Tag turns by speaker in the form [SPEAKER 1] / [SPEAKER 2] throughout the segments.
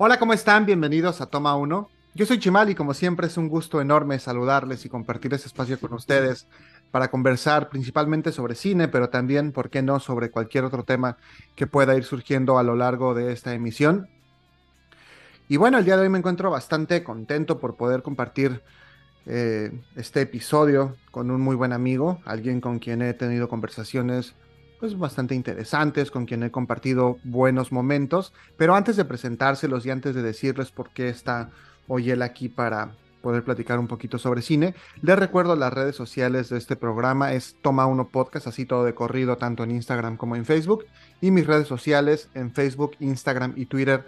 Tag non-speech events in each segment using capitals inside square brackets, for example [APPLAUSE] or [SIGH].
[SPEAKER 1] Hola, ¿cómo están? Bienvenidos a Toma 1. Yo soy Chimal y como siempre es un gusto enorme saludarles y compartir este espacio con ustedes para conversar principalmente sobre cine, pero también, ¿por qué no?, sobre cualquier otro tema que pueda ir surgiendo a lo largo de esta emisión. Y bueno, el día de hoy me encuentro bastante contento por poder compartir eh, este episodio con un muy buen amigo, alguien con quien he tenido conversaciones pues bastante interesantes, con quien he compartido buenos momentos, pero antes de presentárselos y antes de decirles por qué está hoy él aquí para poder platicar un poquito sobre cine, les recuerdo las redes sociales de este programa, es Toma Uno Podcast, así todo de corrido, tanto en Instagram como en Facebook, y mis redes sociales en Facebook, Instagram y Twitter,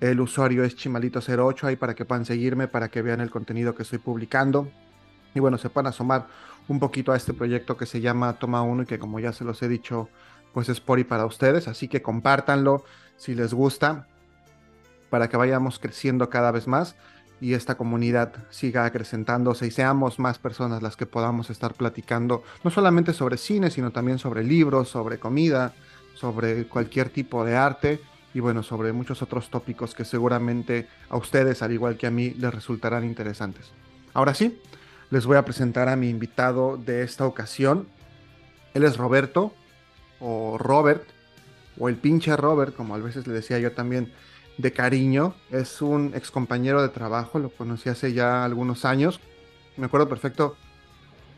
[SPEAKER 1] el usuario es chimalito08 ahí para que puedan seguirme, para que vean el contenido que estoy publicando, y bueno, se puedan asomar un poquito a este proyecto que se llama Toma Uno y que como ya se los he dicho, pues es por y para ustedes. Así que compártanlo si les gusta para que vayamos creciendo cada vez más y esta comunidad siga acrecentándose y seamos más personas las que podamos estar platicando, no solamente sobre cine, sino también sobre libros, sobre comida, sobre cualquier tipo de arte y bueno, sobre muchos otros tópicos que seguramente a ustedes, al igual que a mí, les resultarán interesantes. Ahora sí, les voy a presentar a mi invitado de esta ocasión. Él es Roberto, o Robert, o el pinche Robert, como a veces le decía yo también de cariño. Es un ex compañero de trabajo, lo conocí hace ya algunos años. Me acuerdo perfecto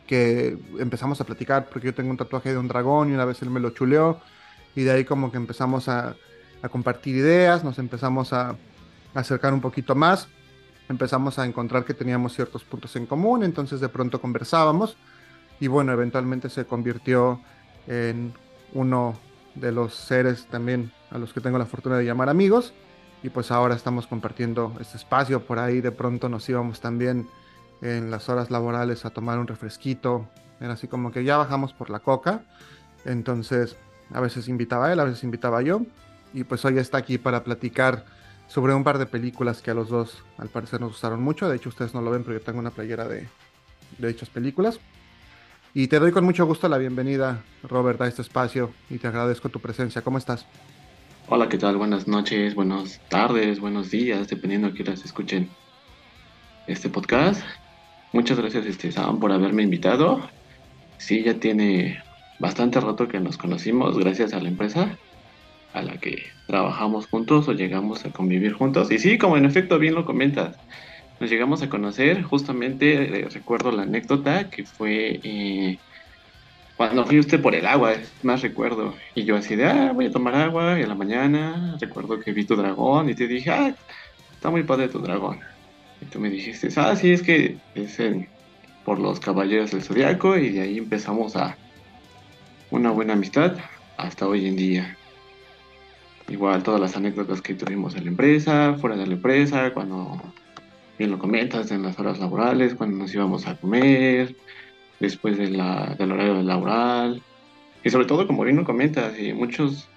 [SPEAKER 1] que empezamos a platicar porque yo tengo un tatuaje de un dragón y una vez él me lo chuleó y de ahí como que empezamos a, compartir ideas, nos empezamos a acercar un poquito más empezamos a encontrar que teníamos ciertos puntos en común, entonces de pronto conversábamos y bueno, eventualmente se convirtió en uno de los seres también a los que tengo la fortuna de llamar amigos y pues ahora estamos compartiendo este espacio, por ahí de pronto nos íbamos también en las horas laborales a tomar un refresquito, era así como que ya bajamos por la coca, entonces a veces invitaba él, a veces invitaba yo. Y pues hoy está aquí para platicar sobre un par de películas que a los dos al parecer nos gustaron mucho. De hecho, ustedes no lo ven, pero yo tengo una playera de, dichas películas. Y te doy con mucho gusto la bienvenida, Robert, a este espacio y te agradezco tu presencia. ¿Cómo estás?
[SPEAKER 2] Hola, ¿qué tal? Buenas noches, buenas tardes, buenos días, dependiendo de que las escuchen este podcast. Muchas gracias, este, por haberme invitado. Sí, ya tiene bastante rato que nos conocimos gracias a la empresa a la que trabajamos juntos o llegamos a convivir juntos. Y sí, como en efecto bien lo comentas, nos llegamos a conocer, justamente eh, recuerdo la anécdota que fue eh, cuando fui usted por el agua, más recuerdo. Y yo así de, ah, voy a tomar agua y a la mañana recuerdo que vi tu dragón y te dije, ah, está muy padre tu dragón. Y tú me dijiste, ah, sí, es que es por los caballeros del zodiaco y de ahí empezamos a una buena amistad hasta hoy en día. Igual todas las anécdotas que tuvimos en la empresa, fuera de la empresa, cuando bien lo comentas, en las horas laborales, cuando nos íbamos a comer, después de la, del horario laboral. Y sobre todo, como bien lo comentas, y muchos,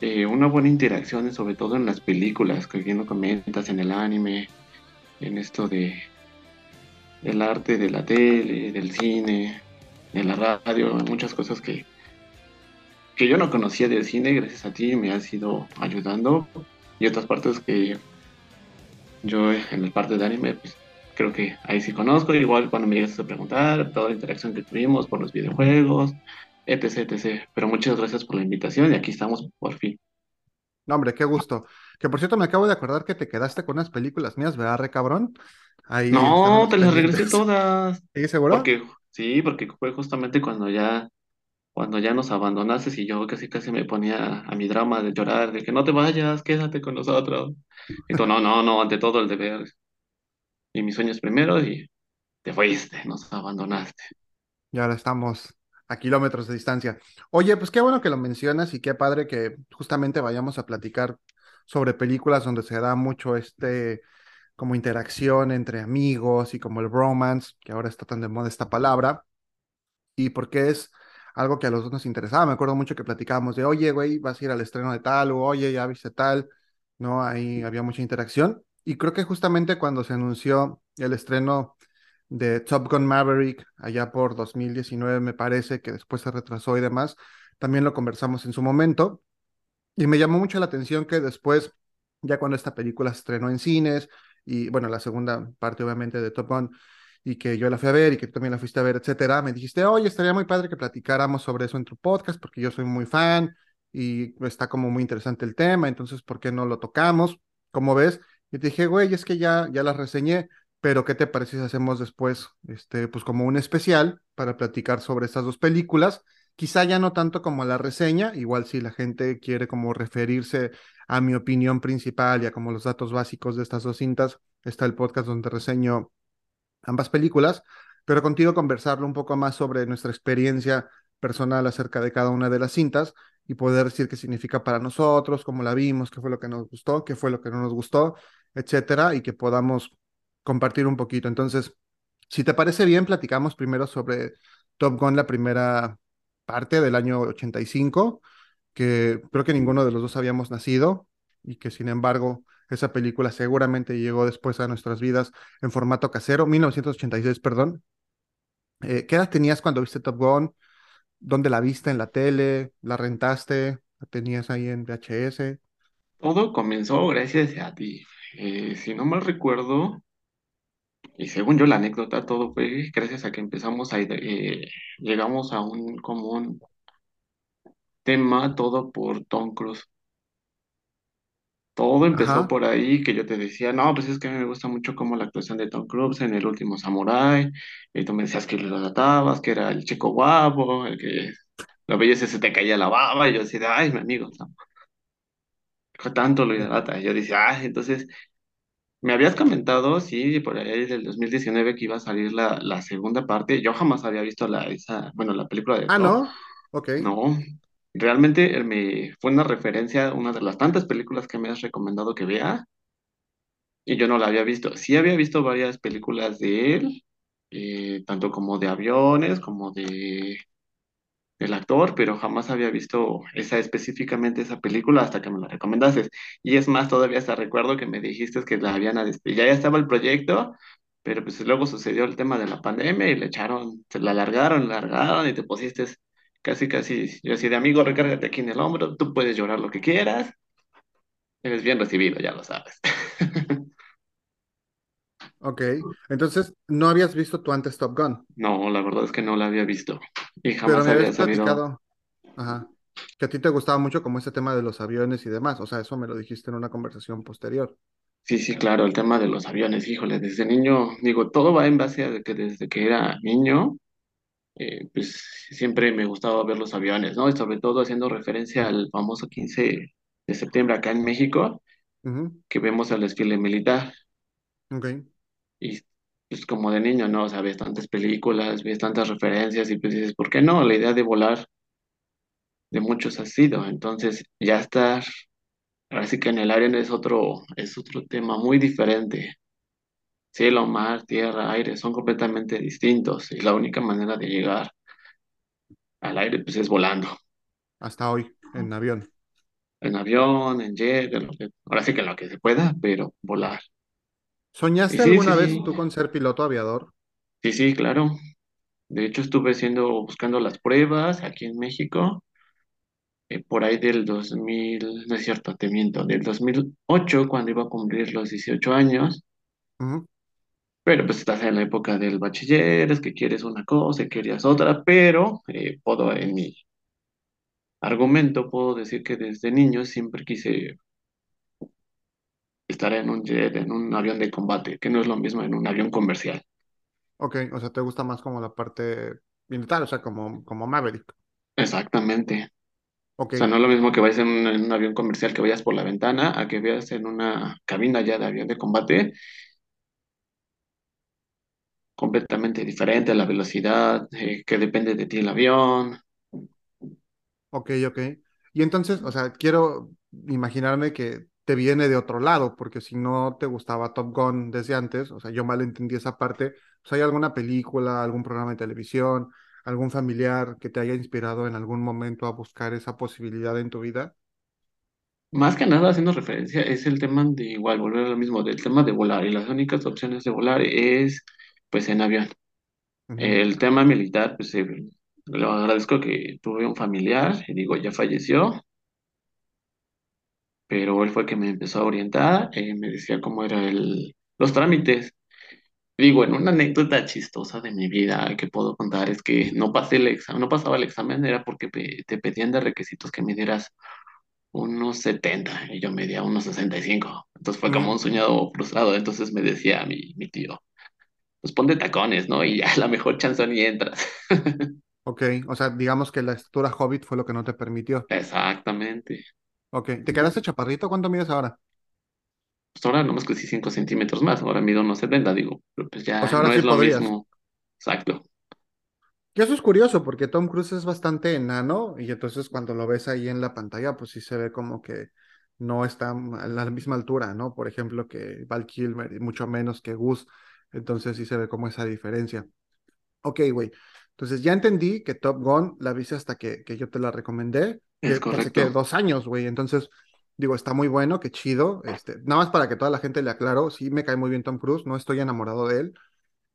[SPEAKER 2] eh, una buena interacción, sobre todo en las películas, que bien lo comentas, en el anime, en esto de del arte de la tele, del cine, de la radio, muchas cosas que, que yo no conocía del cine, gracias a ti me has ido ayudando. Y otras partes que yo en el parte de anime, pues creo que ahí sí conozco. Igual cuando me llegas a preguntar, toda la interacción que tuvimos por los videojuegos, etc, etc. Pero muchas gracias por la invitación y aquí estamos por fin.
[SPEAKER 1] No, hombre, qué gusto. Que por cierto, me acabo de acordar que te quedaste con unas películas mías, ¿verdad, re cabrón?
[SPEAKER 2] Ahí no, te las regresé todas.
[SPEAKER 1] ¿Sí, seguro?
[SPEAKER 2] Porque, sí, porque fue justamente cuando ya cuando ya nos abandonaste y yo casi casi me ponía a mi drama de llorar, de que no te vayas, quédate con nosotros. Y tú, no, no, no, ante todo el deber. Y mis sueños primero y te fuiste, nos abandonaste.
[SPEAKER 1] Y ahora estamos a kilómetros de distancia. Oye, pues qué bueno que lo mencionas y qué padre que justamente vayamos a platicar sobre películas donde se da mucho este como interacción entre amigos y como el romance, que ahora está tan de moda esta palabra, y porque es algo que a los dos nos interesaba. Me acuerdo mucho que platicábamos de, oye, güey, vas a ir al estreno de tal, o oye, ya viste tal, ¿no? Ahí había mucha interacción. Y creo que justamente cuando se anunció el estreno de Top Gun Maverick, allá por 2019, me parece, que después se retrasó y demás, también lo conversamos en su momento. Y me llamó mucho la atención que después ya cuando esta película se estrenó en cines y bueno, la segunda parte obviamente de Top Gun y que yo la fui a ver y que tú también la fuiste a ver, etcétera, me dijiste, oye, estaría muy padre que platicáramos sobre eso en tu podcast porque yo soy muy fan y está como muy interesante el tema, entonces, ¿por qué no lo tocamos? ¿Cómo ves? Y te dije, güey, es que ya, ya las reseñé, pero ¿qué te parece si hacemos después, este, pues como un especial para platicar sobre estas dos películas? Quizá ya no tanto como la reseña, igual si la gente quiere como referirse a mi opinión principal y a como los datos básicos de estas dos cintas, está el podcast donde reseño ambas películas, pero contigo conversarlo un poco más sobre nuestra experiencia personal acerca de cada una de las cintas y poder decir qué significa para nosotros, cómo la vimos, qué fue lo que nos gustó, qué fue lo que no nos gustó, etcétera, y que podamos compartir un poquito. Entonces, si te parece bien, platicamos primero sobre Top Gun, la primera parte del año 85, que creo que ninguno de los dos habíamos nacido y que sin embargo esa película seguramente llegó después a nuestras vidas en formato casero, 1986, perdón. Eh, ¿Qué edad tenías cuando viste Top Gun? ¿Dónde la viste? ¿En la tele? ¿La rentaste? ¿La tenías ahí en VHS?
[SPEAKER 2] Todo comenzó gracias a ti. Eh, si no mal recuerdo, y según yo la anécdota, todo fue gracias a que empezamos a, eh, llegamos a un común tema, todo por Tom Cruise. Todo empezó
[SPEAKER 1] Ajá.
[SPEAKER 2] por ahí, que yo te decía, no, pues es que a mí me gusta mucho como la actuación de Tom Cruise en El Último Samurái, y tú me decías que lo tratabas, que era el chico guapo, el que lo veías y se te caía la baba, y yo decía, ay, mi amigo, ¿no? tanto lo hidrata, y yo decía, ay, entonces, me habías comentado, sí, por ahí del 2019 que iba a salir la, la segunda parte, yo jamás había visto la, esa, bueno, la película de
[SPEAKER 1] Ah, ¿no? Ok.
[SPEAKER 2] no, realmente eh, me fue una referencia, una de las tantas películas que me has recomendado que vea, Y yo no la había visto. Sí había visto varias películas de él, eh, tanto como de aviones, como de del actor, pero jamás había visto esa específicamente esa película hasta que me la recomendaste. Y es más, todavía hasta recuerdo que me dijiste que la habían, este, ya estaba el proyecto, pero pues luego sucedió el tema de la pandemia y le echaron, se la alargaron, la alargaron y te pusiste casi, casi, yo así de amigo, recárgate aquí en el hombro, tú puedes llorar lo que quieras, eres bien recibido, ya lo sabes. [LAUGHS]
[SPEAKER 1] Ok. Entonces, no habías visto tú antes Top Gun,
[SPEAKER 2] No, la verdad es que no la había visto y
[SPEAKER 1] pero
[SPEAKER 2] jamás
[SPEAKER 1] me
[SPEAKER 2] había
[SPEAKER 1] habías
[SPEAKER 2] sabido.
[SPEAKER 1] platicado, ajá, que a ti te gustaba mucho como ese tema de los aviones y demás. O sea, eso me lo dijiste en una conversación posterior.
[SPEAKER 2] Sí, sí, claro, el tema de los aviones, híjole, desde niño, digo, todo va en base a que desde que era niño, eh, pues siempre me gustaba ver los aviones, ¿no? Y sobre todo haciendo referencia al famoso 15 de septiembre acá en México, que vemos el desfile militar.
[SPEAKER 1] Ok,
[SPEAKER 2] Y pues como de niño, ¿no? O sea, ves tantas películas, ves tantas referencias y pues dices, ¿por qué no? La idea de volar de muchos ha sido. Entonces, ya estar, ahora sí que en el aire es otro, es otro tema muy diferente. Cielo, mar, tierra, aire son completamente distintos y la única manera de llegar al aire pues es volando,
[SPEAKER 1] hasta hoy, en avión.
[SPEAKER 2] en avión, en jet, en lo que, ahora sí que en lo que se pueda, pero volar.
[SPEAKER 1] ¿Soñaste
[SPEAKER 2] sí,
[SPEAKER 1] alguna
[SPEAKER 2] sí,
[SPEAKER 1] vez tú con ser piloto aviador?
[SPEAKER 2] sí, sí, claro. De hecho estuve haciendo, buscando las pruebas aquí en México, eh, por ahí del 2000, no es cierto, te miento, del 2008 cuando iba a cumplir los 18 años. Pero pues estás en la época del bachiller, es que quieres una cosa y querías otra, pero eh, puedo en mi argumento puedo decir que desde niño siempre quise estar en un jet, en un avión de combate, que no es lo mismo en un avión comercial.
[SPEAKER 1] Ok, o sea, te gusta más como la parte militar, o sea, como, como Maverick.
[SPEAKER 2] Exactamente.
[SPEAKER 1] Ok,
[SPEAKER 2] O sea, no es lo mismo que vayas en un, en un avión comercial que vayas por la ventana a que veas en una cabina ya de avión de combate, completamente diferente, la velocidad, eh, que depende de ti el avión.
[SPEAKER 1] ok, ok. Y entonces, o sea, quiero imaginarme que te viene de otro lado, porque si no te gustaba Top Gun desde antes, o sea, yo mal entendí esa parte, pues, ¿hay alguna película, algún programa de televisión, algún familiar que te haya inspirado en algún momento a buscar esa posibilidad en tu vida?
[SPEAKER 2] Más que nada haciendo referencia es el tema de igual, volver a lo mismo, del tema de volar y las únicas opciones de volar es pues en avión. El tema militar, pues eh, lo agradezco que tuve un familiar, y digo, ya falleció, pero él fue que me empezó a orientar, eh, me decía cómo era el, los trámites. Digo, en una anécdota chistosa de mi vida que puedo contar es que no pasé el examen, no pasaba el examen, era porque te pedían de requisitos que midieras unos 70 y yo medía unos 65. Entonces fue como un soñado frustrado. Entonces me decía mi, mi tío, pues ponte tacones, ¿no? Y ya la mejor chance ni entras. [LAUGHS]
[SPEAKER 1] Ok, o sea, digamos que la estatura hobbit fue lo que no te permitió.
[SPEAKER 2] Exactamente.
[SPEAKER 1] Ok, ¿te quedaste chaparrito? ¿Cuánto mides ahora?
[SPEAKER 2] Pues ahora nomás crecí 5 centímetros más, ahora mido unos 70, digo, pero pues
[SPEAKER 1] O
[SPEAKER 2] ya
[SPEAKER 1] sea, ahora
[SPEAKER 2] no
[SPEAKER 1] sí
[SPEAKER 2] es lo
[SPEAKER 1] podrías.
[SPEAKER 2] mismo. Exacto.
[SPEAKER 1] Y eso es curioso porque Tom Cruise es bastante enano y entonces cuando lo ves ahí en la pantalla, pues sí se ve como que no está a la misma altura, ¿no? Por ejemplo, que Val Kilmer y mucho menos que Gus. Entonces sí se ve como esa diferencia. Ok, güey. Entonces ya entendí que Top Gun la viste hasta que, que yo te la recomendé,
[SPEAKER 2] Es
[SPEAKER 1] que, que
[SPEAKER 2] correcto.
[SPEAKER 1] dos años, güey. Entonces, digo, está muy bueno, qué chido. Este, nada más para que toda la gente le aclaro, sí me cae muy bien Tom Cruise, no estoy enamorado de él.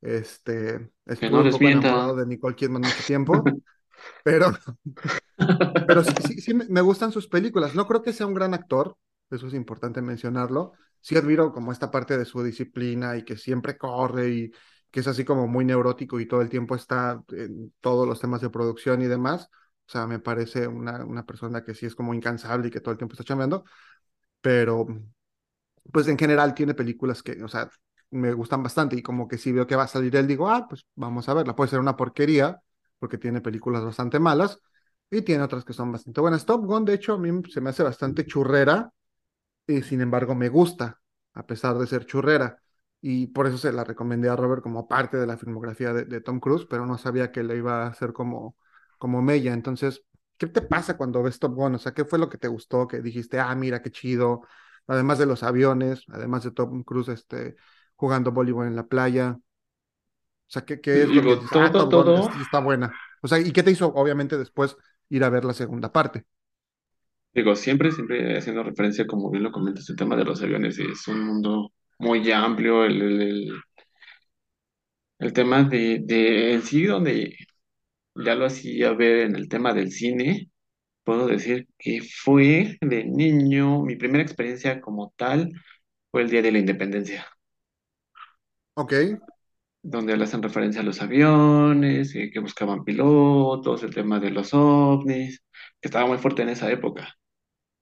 [SPEAKER 1] Este,
[SPEAKER 2] Que no
[SPEAKER 1] estuve un poco enamorado de Nicole Kidman mucho tiempo, [LAUGHS] pero, [LAUGHS] pero sí, sí, sí me gustan sus películas. No creo que sea un gran actor, eso es importante mencionarlo. Sí admiro como esta parte de su disciplina y que siempre corre y que es así como muy neurótico y todo el tiempo está en todos los temas de producción y demás. O sea, me parece una, una persona que sí es como incansable y que todo el tiempo está chambeando, pero pues en general tiene películas que, o sea, me gustan bastante y como que si veo que va a salir él, digo, ah, pues vamos a verla. Puede ser una porquería, porque tiene películas bastante malas y tiene otras que son bastante buenas. Top Gun, de hecho, a mí se me hace bastante churrera y sin embargo me gusta, a pesar de ser churrera. Y por eso se la recomendé a Robert como parte de la filmografía de, de Tom Cruise, pero no sabía que le iba a hacer como, como Mella. Entonces, ¿qué te pasa cuando ves Top Gun? O sea, ¿qué fue lo que te gustó? Que dijiste, ah, mira, qué chido. Además de los aviones, además de Tom Cruise este, jugando voleibol en la playa. O sea, ¿qué, qué es lo que dices? Ah,
[SPEAKER 2] todo,
[SPEAKER 1] Top
[SPEAKER 2] todo.
[SPEAKER 1] está buena. O sea, ¿y qué te hizo, obviamente, después ir a ver la segunda parte?
[SPEAKER 2] Digo, siempre, siempre haciendo referencia, como bien lo comentas, el tema de los aviones. Es un mundo muy amplio. El, el, el- tema de, de en sí, donde ya lo hacía ver en el tema del cine, puedo decir que fue de niño, mi primera experiencia como tal fue el Día de la Independencia,
[SPEAKER 1] Ok.
[SPEAKER 2] donde le hacen referencia a los aviones, eh, que buscaban pilotos, el tema de los ovnis, que estaba muy fuerte en esa época.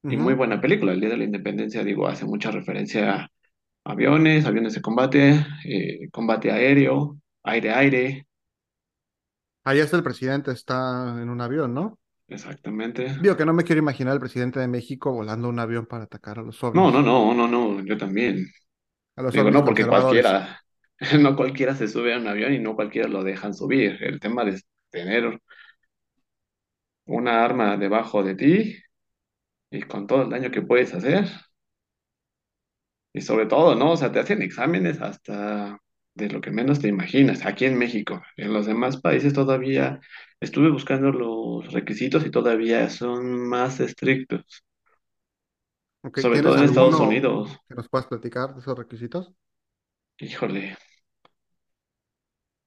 [SPEAKER 2] Y muy buena película, el Día de la Independencia, digo, hace mucha referencia a aviones, aviones de combate, eh, combate aéreo, aire-aire,
[SPEAKER 1] Ahí está el presidente, está en un avión, ¿no?
[SPEAKER 2] exactamente.
[SPEAKER 1] Digo que no me quiero imaginar al presidente de México volando un avión para atacar a los
[SPEAKER 2] No, no,
[SPEAKER 1] ovnis,
[SPEAKER 2] no, no, no, yo también.
[SPEAKER 1] a los
[SPEAKER 2] Digo,
[SPEAKER 1] ovnis
[SPEAKER 2] no, porque cualquiera, [LAUGHS] no cualquiera se sube a un avión y no cualquiera lo dejan subir. El tema de tener una arma debajo de ti y con todo el daño que puedes hacer, y sobre todo, ¿no? O sea, te hacen exámenes hasta de lo que menos te imaginas, aquí en México. En los demás países todavía estuve buscando los requisitos y todavía son más estrictos, sobre todo
[SPEAKER 1] ¿tienes
[SPEAKER 2] en Estados
[SPEAKER 1] alguno
[SPEAKER 2] Unidos.
[SPEAKER 1] que nos puedas platicar de esos requisitos?
[SPEAKER 2] Híjole,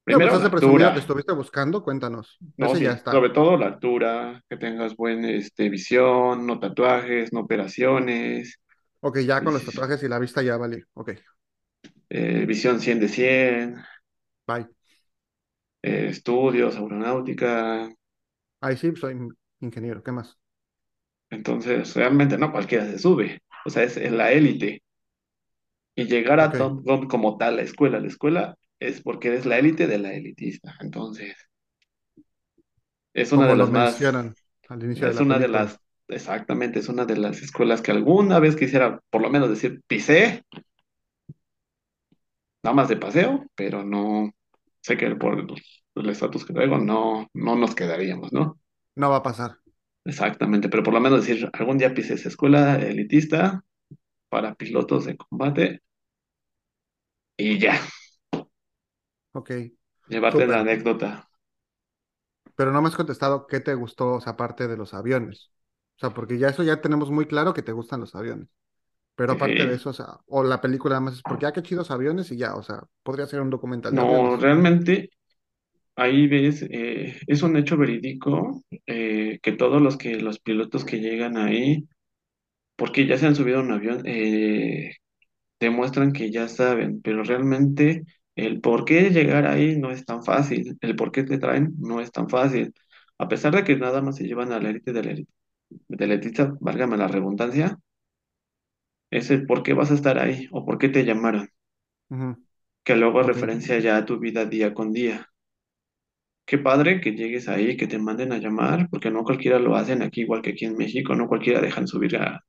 [SPEAKER 1] No,
[SPEAKER 2] primero la
[SPEAKER 1] has de presumido que
[SPEAKER 2] altura.
[SPEAKER 1] estuviste buscando, cuéntanos.
[SPEAKER 2] No,
[SPEAKER 1] Ese ya
[SPEAKER 2] sí,
[SPEAKER 1] está.
[SPEAKER 2] sobre todo la altura, que tengas buena este, visión, no tatuajes, no operaciones,
[SPEAKER 1] Ok, ya con los
[SPEAKER 2] vis-
[SPEAKER 1] tatuajes y la vista ya vale. Ok,
[SPEAKER 2] eh, visión 100 de 100,
[SPEAKER 1] bye.
[SPEAKER 2] eh, estudios, aeronáutica.
[SPEAKER 1] Ahí sí, soy ingeniero, ¿qué más?
[SPEAKER 2] Entonces, realmente no cualquiera se sube. O sea, es, es la élite. Y llegar a
[SPEAKER 1] Ok,
[SPEAKER 2] Top Gun como tal, la escuela, la escuela es porque eres la élite de la elitista. Entonces, es una
[SPEAKER 1] como
[SPEAKER 2] de las más,
[SPEAKER 1] mencionan al inicio de
[SPEAKER 2] es
[SPEAKER 1] la
[SPEAKER 2] una de las, exactamente, es una de las escuelas que alguna vez quisiera, por lo menos decir, pisé nada más de paseo, pero no sé que por el estatus que traigo no, no nos quedaríamos, ¿no?
[SPEAKER 1] No va a pasar.
[SPEAKER 2] Exactamente, pero por lo menos decir, algún día pisé esa escuela elitista para pilotos de combate y ya,
[SPEAKER 1] Ok,
[SPEAKER 2] llevarte la anécdota.
[SPEAKER 1] Pero no me has contestado qué te gustó, o sea, aparte de los aviones. O sea, porque ya eso ya tenemos muy claro que te gustan los aviones. Pero aparte de eso, o sea, o la película nada más es porque, ah, qué chidos aviones y ya, o sea, podría ser un documental
[SPEAKER 2] No,
[SPEAKER 1] aviones.
[SPEAKER 2] realmente ahí ves, eh, es un hecho verídico eh, que todos los que los pilotos que llegan ahí porque ya se han subido a un avión, eh, demuestran que ya saben, pero realmente el por qué llegar ahí no es tan fácil, el por qué te traen no es tan fácil. A pesar de que nada más se llevan a la élite de la élite, de la válgame la redundancia, es el por qué vas a estar ahí o por qué te llamaron, que luego referencia ya a tu vida día con día. Qué padre que llegues ahí, que te manden a llamar, porque no cualquiera lo hacen aquí, igual que aquí en México, no cualquiera dejan subir a,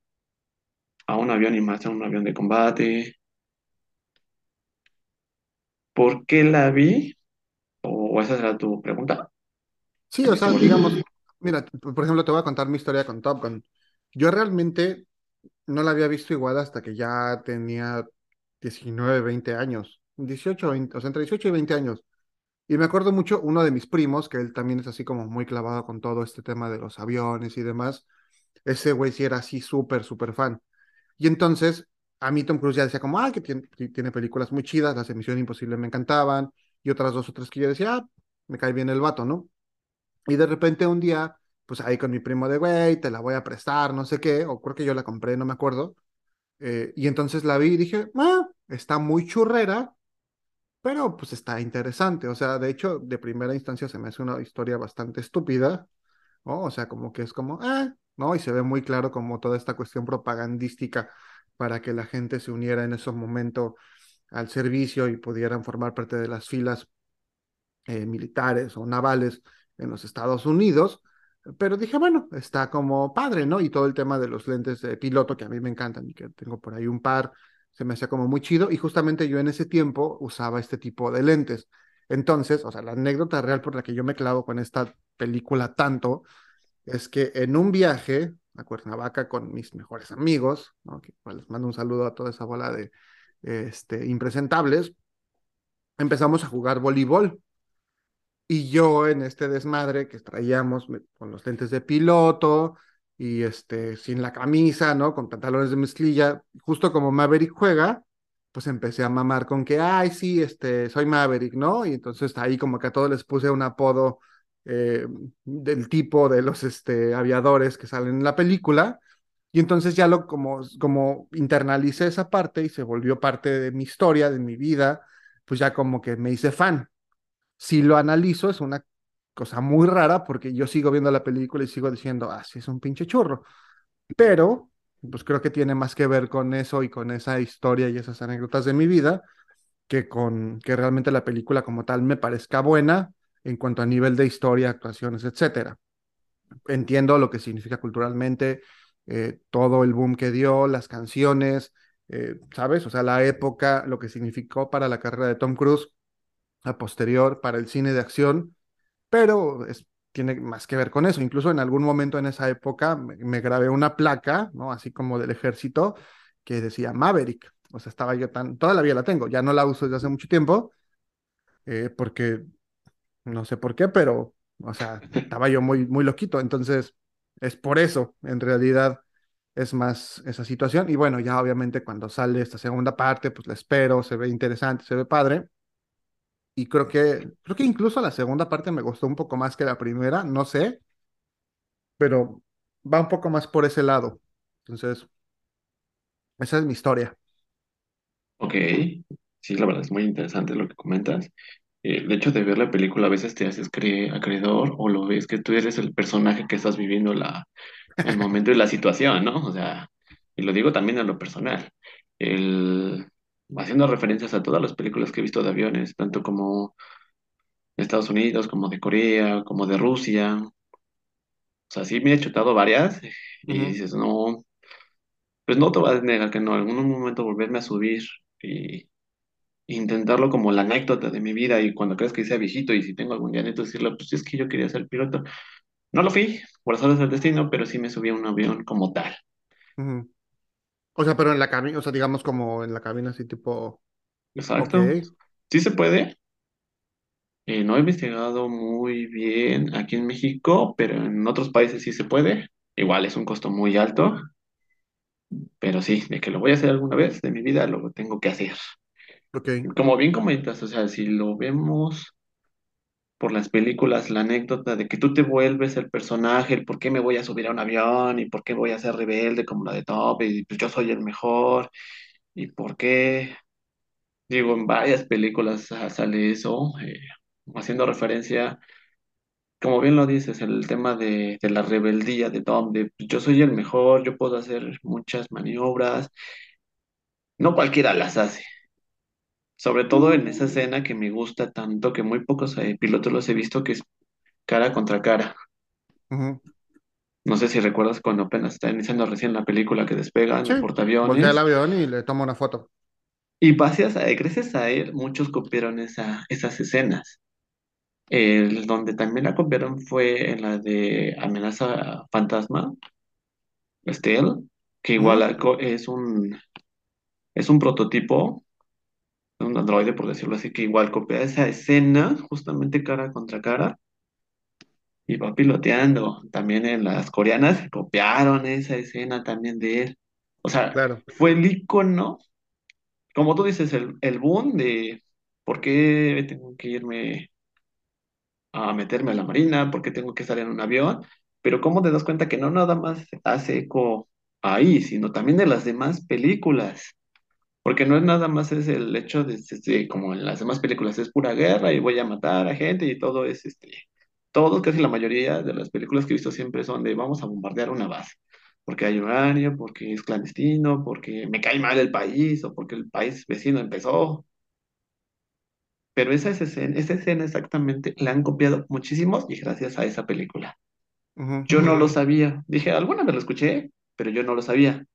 [SPEAKER 2] a un avión y más a un avión de combate. ¿Por qué la vi? ¿O esa será tu pregunta?
[SPEAKER 1] Sí,
[SPEAKER 2] ¿La
[SPEAKER 1] o sea, digamos, mira, por ejemplo, te voy a contar mi historia con Top Gun. Yo realmente no la había visto igual hasta que ya tenía 19 20 años. dieciocho 20, o sea, entre 18 y 20 años. Y me acuerdo mucho uno de mis primos, que él también es así como muy clavado con todo este tema de los aviones y demás. Ese güey sí era así súper, súper fan. Y entonces a mí Tom Cruise ya decía como, ah, que tiene, tiene películas muy chidas, las de Misión Imposible me encantaban, y otras dos o tres que yo decía, ah, me cae bien el vato, ¿no? Y de repente un día, pues ahí con mi primo de, güey, te la voy a prestar, no sé qué, o creo que yo la compré, no me acuerdo. Eh, y entonces la vi y dije, ah, está muy churrera, pero pues está interesante. O sea, de hecho, de primera instancia se me hace una historia bastante estúpida, ¿no? O sea, como que es como, ah, ¿no? Y se ve muy claro como toda esta cuestión propagandística para que la gente se uniera en ese momento al servicio y pudieran formar parte de las filas eh, militares o navales en los Estados Unidos. Pero dije, bueno, está como padre, ¿no? Y todo el tema de los lentes de piloto, que a mí me encantan y que tengo por ahí un par, se me hacía como muy chido. Y justamente yo en ese tiempo usaba este tipo de lentes. Entonces, o sea, la anécdota real por la que yo me clavo con esta película tanto es que en un viaje a Cuernavaca con mis mejores amigos, ¿no? pues, les mando un saludo a toda esa bola de este, impresentables, empezamos a jugar voleibol. Y yo en este desmadre que traíamos con los lentes de piloto y este, sin la camisa, ¿no? Con pantalones de mezclilla, justo como Maverick juega, pues empecé a mamar con que, ay, sí, este, soy Maverick, ¿no? Y entonces ahí como que a todos les puse un apodo eh, del tipo de los este, aviadores que salen en la película. Y entonces ya lo como, como internalicé esa parte y se volvió parte de mi historia, de mi vida, pues ya como que me hice fan si lo analizo, es una cosa muy rara porque yo sigo viendo la película y sigo diciendo, ah, sí, es un pinche churro. Pero, pues creo que tiene más que ver con eso y con esa historia y esas anécdotas de mi vida que con que realmente la película como tal me parezca buena en cuanto a nivel de historia, actuaciones, etcétera. Entiendo lo que significa culturalmente, eh, todo el boom que dio, las canciones, eh, ¿sabes? O sea, la época, lo que significó para la carrera de Tom Cruise a posterior para el cine de acción pero tiene más que ver con eso. Incluso en algún momento en esa época me, me grabé una placa, ¿no? Así como del ejército, que decía Maverick. O sea, estaba yo tan, todavía la tengo, ya no la uso desde hace mucho tiempo, eh, porque no sé por qué, pero, o sea, estaba yo muy, muy loquito. Entonces, es por eso, en realidad, es más esa situación. Y bueno, ya obviamente cuando sale esta segunda parte, pues la espero, se ve interesante, se ve padre. Y creo que, creo que incluso la segunda parte me gustó un poco más que la primera, no sé, pero va un poco más por ese lado. Entonces, esa es mi historia.
[SPEAKER 2] Ok, sí, la verdad es muy interesante lo que comentas. Eh, el hecho de ver la película a veces te haces cre- acreedor o lo ves que tú eres el personaje que estás viviendo la, el momento y la situación, ¿no? O sea, y lo digo también en lo personal. El, haciendo referencias a todas las películas que he visto de aviones, tanto como de Estados Unidos, como de Corea, como de Rusia. O sea, sí me he chutado varias y dices, no, pues no te voy a negar que no, en algún momento volverme a subir y intentarlo como la anécdota de mi vida y cuando creas que sea viejito y si tengo algún día neto decirle, pues es que yo quería ser piloto. No lo fui, por eso del destino, pero sí me subí a un avión como tal.
[SPEAKER 1] O sea, pero en la cabina, o sea, digamos como en la cabina así tipo,
[SPEAKER 2] Exacto. Sí se puede. Eh, no he investigado muy bien aquí en México, pero en otros países sí se puede. Igual es un costo muy alto, pero sí, de que lo voy a hacer alguna vez de mi vida, lo tengo que hacer. Como bien comentas, o sea, si lo vemos por las películas la anécdota de que tú te vuelves el personaje, el por qué me voy a subir a un avión y por qué voy a ser rebelde como la de Top y pues yo soy el mejor y por qué, digo, en varias películas sale eso, eh, haciendo referencia, como bien lo dices, el tema de, de la rebeldía de Tom, de pues, yo soy el mejor, yo puedo hacer muchas maniobras, no cualquiera las hace. Sobre todo en esa escena que me gusta tanto, que muy pocos eh, pilotos los he visto, que es cara contra cara.
[SPEAKER 1] Ujú.
[SPEAKER 2] No sé si recuerdas cuando apenas está iniciando recién la película que despegan
[SPEAKER 1] Sí,
[SPEAKER 2] el
[SPEAKER 1] voltea el
[SPEAKER 2] portaaviones.
[SPEAKER 1] avión y le tomo una foto.
[SPEAKER 2] Y gracias a, gracias a él, muchos copiaron esa, esas escenas. El donde también la copiaron fue en la de Amenaza Fantasma, Steel, que igual
[SPEAKER 1] Ujú,
[SPEAKER 2] es un, es un prototipo, un androide, por decirlo así, que igual copia esa escena, justamente cara contra cara Y va piloteando. También en las coreanas copiaron esa escena también de él. O sea,
[SPEAKER 1] Claro.
[SPEAKER 2] fue el icono, como tú dices, el, el boom de por qué tengo que irme a meterme a la marina, por qué tengo que estar en un avión. Pero cómo te das cuenta que no nada más hace eco ahí, sino también de las demás películas. Porque no es nada más es el hecho de, este, como en las demás películas, es pura guerra y voy a matar a gente y todo es, este, todo, casi la mayoría de las películas que he visto siempre son de vamos a bombardear una base, porque hay uranio, porque es clandestino, porque me cae mal el país o porque el país vecino empezó. Pero esa, es escena, esa escena exactamente la han copiado muchísimos y gracias a esa película.
[SPEAKER 1] ujú,
[SPEAKER 2] Yo no lo sabía. Dije, alguna vez lo escuché, pero yo no lo sabía.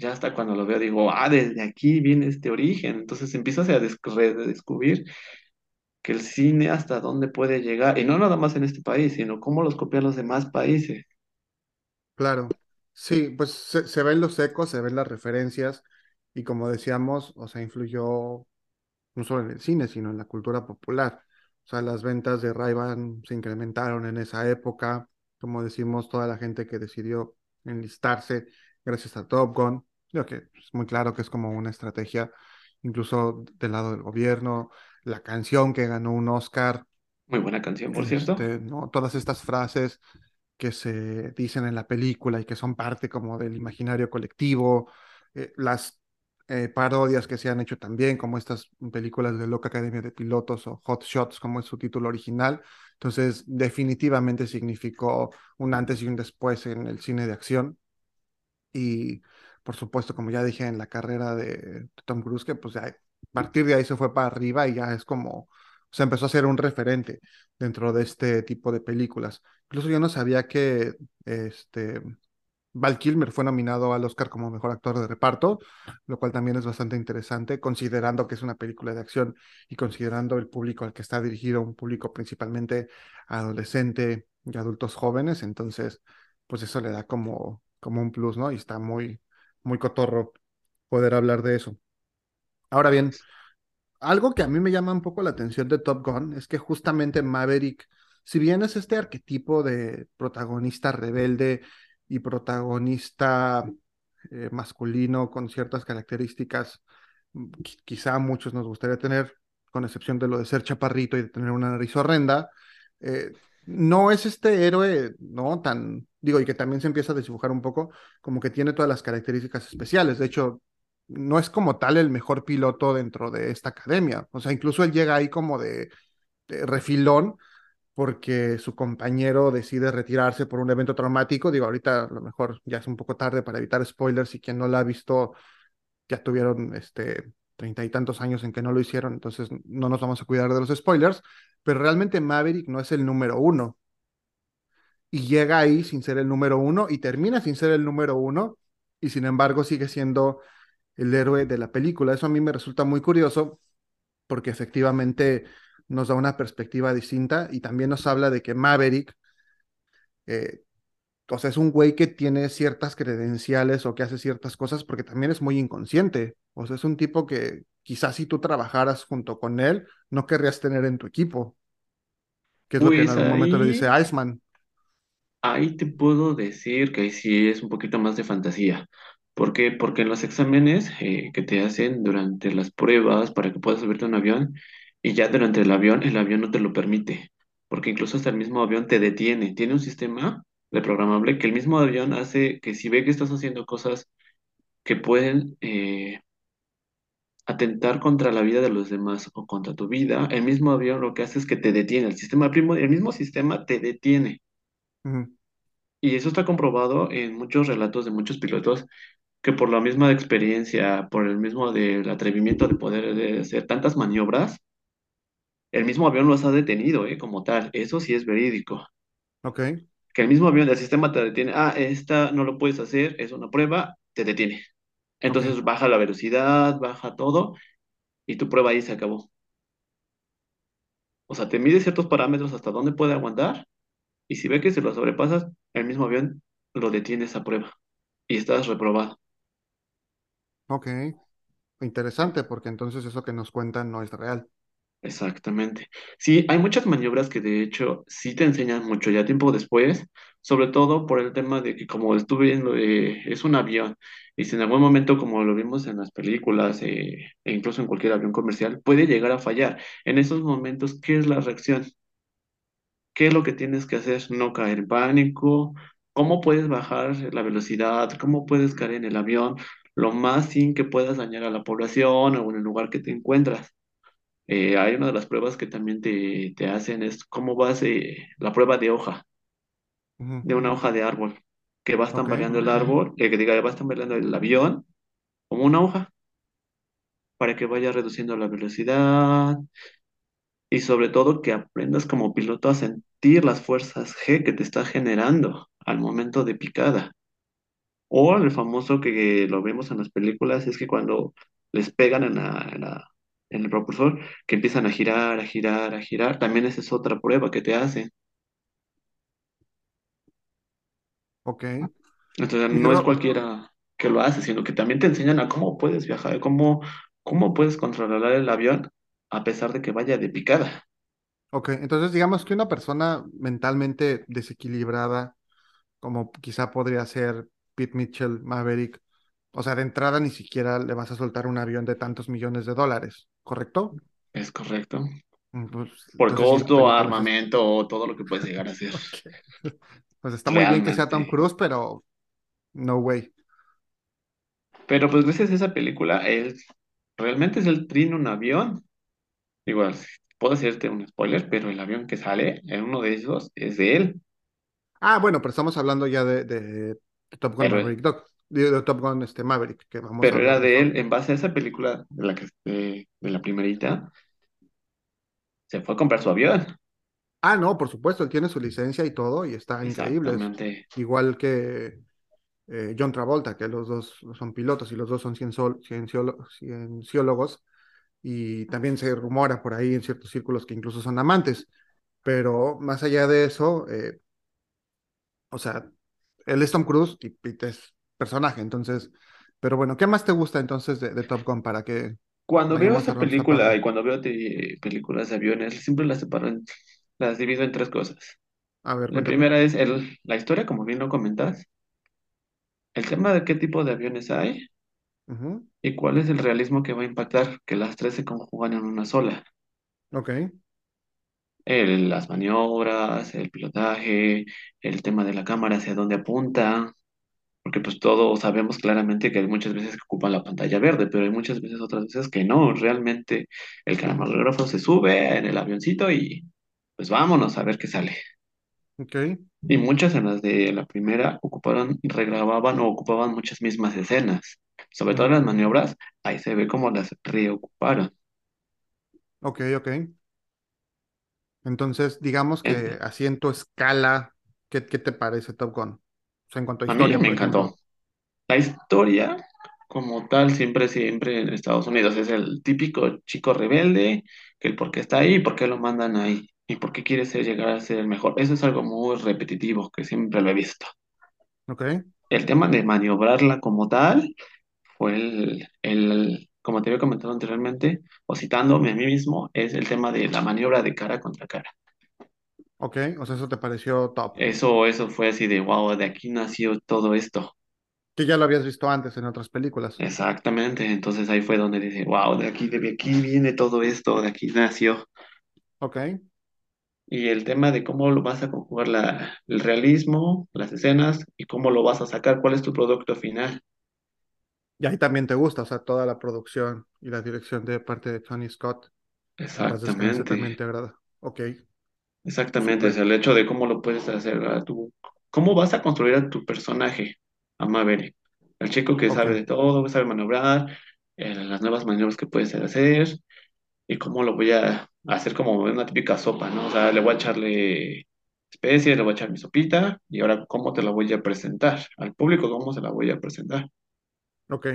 [SPEAKER 2] Ya hasta cuando lo veo digo, ah, desde aquí viene este origen. Entonces empiezas a des- redescubrir que el cine hasta dónde puede llegar. Y no nada más en este país, sino cómo los copian los demás países.
[SPEAKER 1] Claro. Sí, pues se, ven los ecos, se ven las referencias y como decíamos, o sea, influyó no solo en el cine, sino en la cultura popular. O sea, las ventas de Ray-Ban se incrementaron en esa época, como decimos, toda la gente que decidió enlistarse gracias a Top Gun, creo que es muy claro que es como una estrategia, incluso del lado del gobierno, la canción que ganó un Oscar,
[SPEAKER 2] Muy buena canción, por cierto.
[SPEAKER 1] este, ¿no? Todas estas frases que se dicen en la película y que son parte como del imaginario colectivo, eh, las eh, parodias que se han hecho también, como estas películas de Loca Academia de Pilotos o Hot Shots, como es su título original. Entonces, definitivamente significó un antes y un después en el cine de acción. Y, por supuesto, como ya dije en la carrera de Tom Cruise, que pues ya a partir de ahí se fue para arriba y ya es como, se empezó a ser un referente dentro de este tipo de películas. Incluso yo no sabía que este, Val Kilmer fue nominado al Oscar como mejor actor de reparto, lo cual también es bastante interesante, considerando que es una película de acción y considerando el público al que está dirigido, un público principalmente adolescente y adultos jóvenes. Entonces, pues eso le da como, como un plus, ¿no? Y está muy, muy cotorro poder hablar de eso. Ahora bien, algo que a mí me llama un poco la atención de Top Gun es que justamente Maverick, si bien es este arquetipo de protagonista rebelde y protagonista eh, masculino con ciertas características, mm, qui- quizá a muchos nos gustaría tener, con excepción de lo de ser chaparrito y de tener una nariz horrenda, eh, no es este héroe, ¿no? Tan, digo, y que también se empieza a desdibujar un poco, como que tiene todas las características especiales. De hecho, no es como tal el mejor piloto dentro de esta academia. O sea, incluso él llega ahí como de, de refilón porque su compañero decide retirarse por un evento traumático. Digo, ahorita a lo mejor ya es un poco tarde para evitar spoilers y quien no la ha visto ya tuvieron este treinta y tantos años en que no lo hicieron, entonces no nos vamos a cuidar de los spoilers, pero realmente Maverick no es el número uno y llega ahí sin ser el número uno y termina sin ser el número uno y sin embargo sigue siendo el héroe de la película. Eso a mí me resulta muy curioso porque efectivamente nos da una perspectiva distinta y también nos habla de que Maverick, eh, o sea, es un güey que tiene ciertas credenciales o que hace ciertas cosas porque también es muy inconsciente. O sea, es un tipo que quizás si tú trabajaras junto con él, no querrías tener en tu equipo, que es lo que en
[SPEAKER 2] Pues
[SPEAKER 1] algún momento le dice Iceman.
[SPEAKER 2] ahí te puedo decir que ahí sí es un poquito más de fantasía. ¿Por qué? Porque en los exámenes eh, que te hacen durante las pruebas para que puedas subirte a un avión, y ya durante el avión, el avión no te lo permite, porque incluso hasta el mismo avión te detiene. Tiene un sistema reprogramable que el mismo avión hace que si ve que estás haciendo cosas que pueden eh, atentar contra la vida de los demás o contra tu vida, el mismo avión lo que hace es que te detiene. El sistema primo, el mismo sistema te detiene. Y eso está comprobado en muchos relatos de muchos pilotos que por la misma experiencia, por el mismo del atrevimiento de poder de hacer tantas maniobras, el mismo avión los ha detenido, ¿eh? Como tal. Eso sí es verídico.
[SPEAKER 1] Ok,
[SPEAKER 2] Que el mismo avión del sistema te detiene. Ah, esta no lo puedes hacer, es una prueba, te detiene. Entonces baja la velocidad, baja todo y tu prueba ahí se acabó. O sea, te mide ciertos parámetros hasta dónde puede aguantar y si ve que se lo sobrepasas, el mismo avión lo detiene esa prueba y estás reprobado.
[SPEAKER 1] ok. Interesante, porque entonces eso que nos cuentan no es real.
[SPEAKER 2] Exactamente. Sí, hay muchas maniobras que de hecho sí te enseñan mucho ya tiempo después, sobre todo por el tema de que como estuve viendo, eh, es un avión y si en algún momento como lo vimos en las películas eh, e incluso en cualquier avión comercial puede llegar a fallar. En esos momentos, ¿qué es la reacción? ¿Qué es lo que tienes que hacer? No caer en pánico. ¿Cómo puedes bajar la velocidad? ¿Cómo puedes caer en el avión? Lo más sin que puedas dañar a la población o en el lugar que te encuentras. Eh, hay una de las pruebas que también te, te hacen es cómo vas, eh, la prueba de hoja, de una hoja de árbol, que vas
[SPEAKER 1] Ok,
[SPEAKER 2] tambaleando el árbol, eh, que diga, vas tambaleando el avión como una hoja, para que vaya reduciendo la velocidad y sobre todo que aprendas como piloto a sentir las fuerzas G que te está generando al momento de picada. O el famoso que lo vemos en las películas es que cuando les pegan en la, en la- en el propulsor, que empiezan a girar, a girar, a girar, también esa es otra prueba que te hacen.
[SPEAKER 1] ok.
[SPEAKER 2] Entonces
[SPEAKER 1] Y
[SPEAKER 2] no es cualquiera que lo hace, sino que también te enseñan a cómo puedes viajar, cómo, cómo puedes controlar el avión a pesar de que vaya de picada.
[SPEAKER 1] ok, entonces digamos que una persona mentalmente desequilibrada, como quizá podría ser Pete Mitchell, Maverick, o sea, de entrada ni siquiera le vas a soltar un avión de tantos millones de dólares, ¿correcto?
[SPEAKER 2] Es correcto.
[SPEAKER 1] Mm, Pues,
[SPEAKER 2] Por costo,
[SPEAKER 1] película sí es...
[SPEAKER 2] armamento, todo lo que puedes llegar a hacer. [LAUGHS]
[SPEAKER 1] Pues está muy bien que sea Tom. Cruise, pero no way.
[SPEAKER 2] Pero pues gracias a esa película, él realmente es el trino un avión. Igual, puedo hacerte un spoiler, pero el avión que sale en uno de esos es de él.
[SPEAKER 1] Ah, bueno, pero estamos hablando ya de, de- de Top Gun Maverick Dog, de, Top Gun este, Maverick, que vamos
[SPEAKER 2] pero era
[SPEAKER 1] de
[SPEAKER 2] él, en base a esa película de la que de, de la primerita, se fue a comprar su avión.
[SPEAKER 1] Ah, no, por supuesto, él tiene su licencia y todo y está increíble. Es igual que eh, John Travolta, que los dos son pilotos y los dos son cienciólogos y también se rumora por ahí en ciertos círculos que incluso son amantes. Pero más allá de eso, eh, o sea, él es Tom Cruise y Pete es personaje, entonces, pero bueno, ¿qué más te gusta entonces de, de Top Gun para que
[SPEAKER 2] Cuando veo esa película y cuando veo películas de aviones, siempre las separo, en- las divido en tres cosas.
[SPEAKER 1] A ver,
[SPEAKER 2] La
[SPEAKER 1] cuéntame.
[SPEAKER 2] primera es el, la historia, como bien lo comentas, el tema de qué tipo de aviones hay y cuál es el realismo que va a impactar, que las tres se conjugan en una sola.
[SPEAKER 1] Ok,
[SPEAKER 2] El- las maniobras, el pilotaje, el tema de la cámara, hacia dónde apunta, porque pues todos sabemos claramente que hay muchas veces que ocupan la pantalla verde, pero hay muchas veces otras veces que no, realmente el camarógrafo se sube en el avioncito y pues vámonos a ver qué sale.
[SPEAKER 1] ok,
[SPEAKER 2] Y muchas en las de la primera ocuparon, regrababan o ocupaban muchas mismas escenas, sobre todo
[SPEAKER 1] ujú,
[SPEAKER 2] las maniobras, ahí se ve cómo las reocuparon.
[SPEAKER 1] ok, ok. Entonces, digamos que
[SPEAKER 2] En-
[SPEAKER 1] así en tu escala, ¿qué, qué te parece Top Gun? Sea, en cuanto a
[SPEAKER 2] a mí
[SPEAKER 1] historia,
[SPEAKER 2] me encantó. La historia, como tal, siempre, siempre en Estados Unidos es el típico chico rebelde, que el por qué está ahí, por qué lo mandan ahí y por qué quiere ser, llegar a ser el mejor. Eso es algo muy repetitivo, que siempre lo he visto.
[SPEAKER 1] Ok,
[SPEAKER 2] El tema de maniobrarla como tal fue el, el, como te había comentado anteriormente, o citándome a mí mismo, es el tema de la maniobra de cara contra cara.
[SPEAKER 1] Ok, o sea, eso te pareció top.
[SPEAKER 2] Eso, eso fue así de, wow, de aquí nació todo esto.
[SPEAKER 1] Que ya lo habías visto antes en otras películas.
[SPEAKER 2] Exactamente, entonces ahí fue donde dije, wow, de aquí, de aquí viene todo esto, de aquí nació.
[SPEAKER 1] Ok.
[SPEAKER 2] Y el tema de cómo lo vas a conjugar la, el realismo, las escenas y cómo lo vas a sacar, cuál es tu producto final.
[SPEAKER 1] Y ahí también te gusta, o sea, toda la producción y la dirección de parte de Tony Scott.
[SPEAKER 2] Exactamente,
[SPEAKER 1] también te agrada. Ok,
[SPEAKER 2] exactamente, es el hecho de cómo lo puedes hacer a tu, cómo vas a construir a tu personaje, a Maverick. El chico que sabe de todo, que sabe maniobrar, eh, las nuevas maniobras que puedes hacer y cómo lo voy a hacer como una típica sopa, ¿no? O sea, le voy a echarle especies, le voy a echar mi sopita y ahora cómo te la voy a presentar al público, cómo se la voy a presentar.
[SPEAKER 1] ok,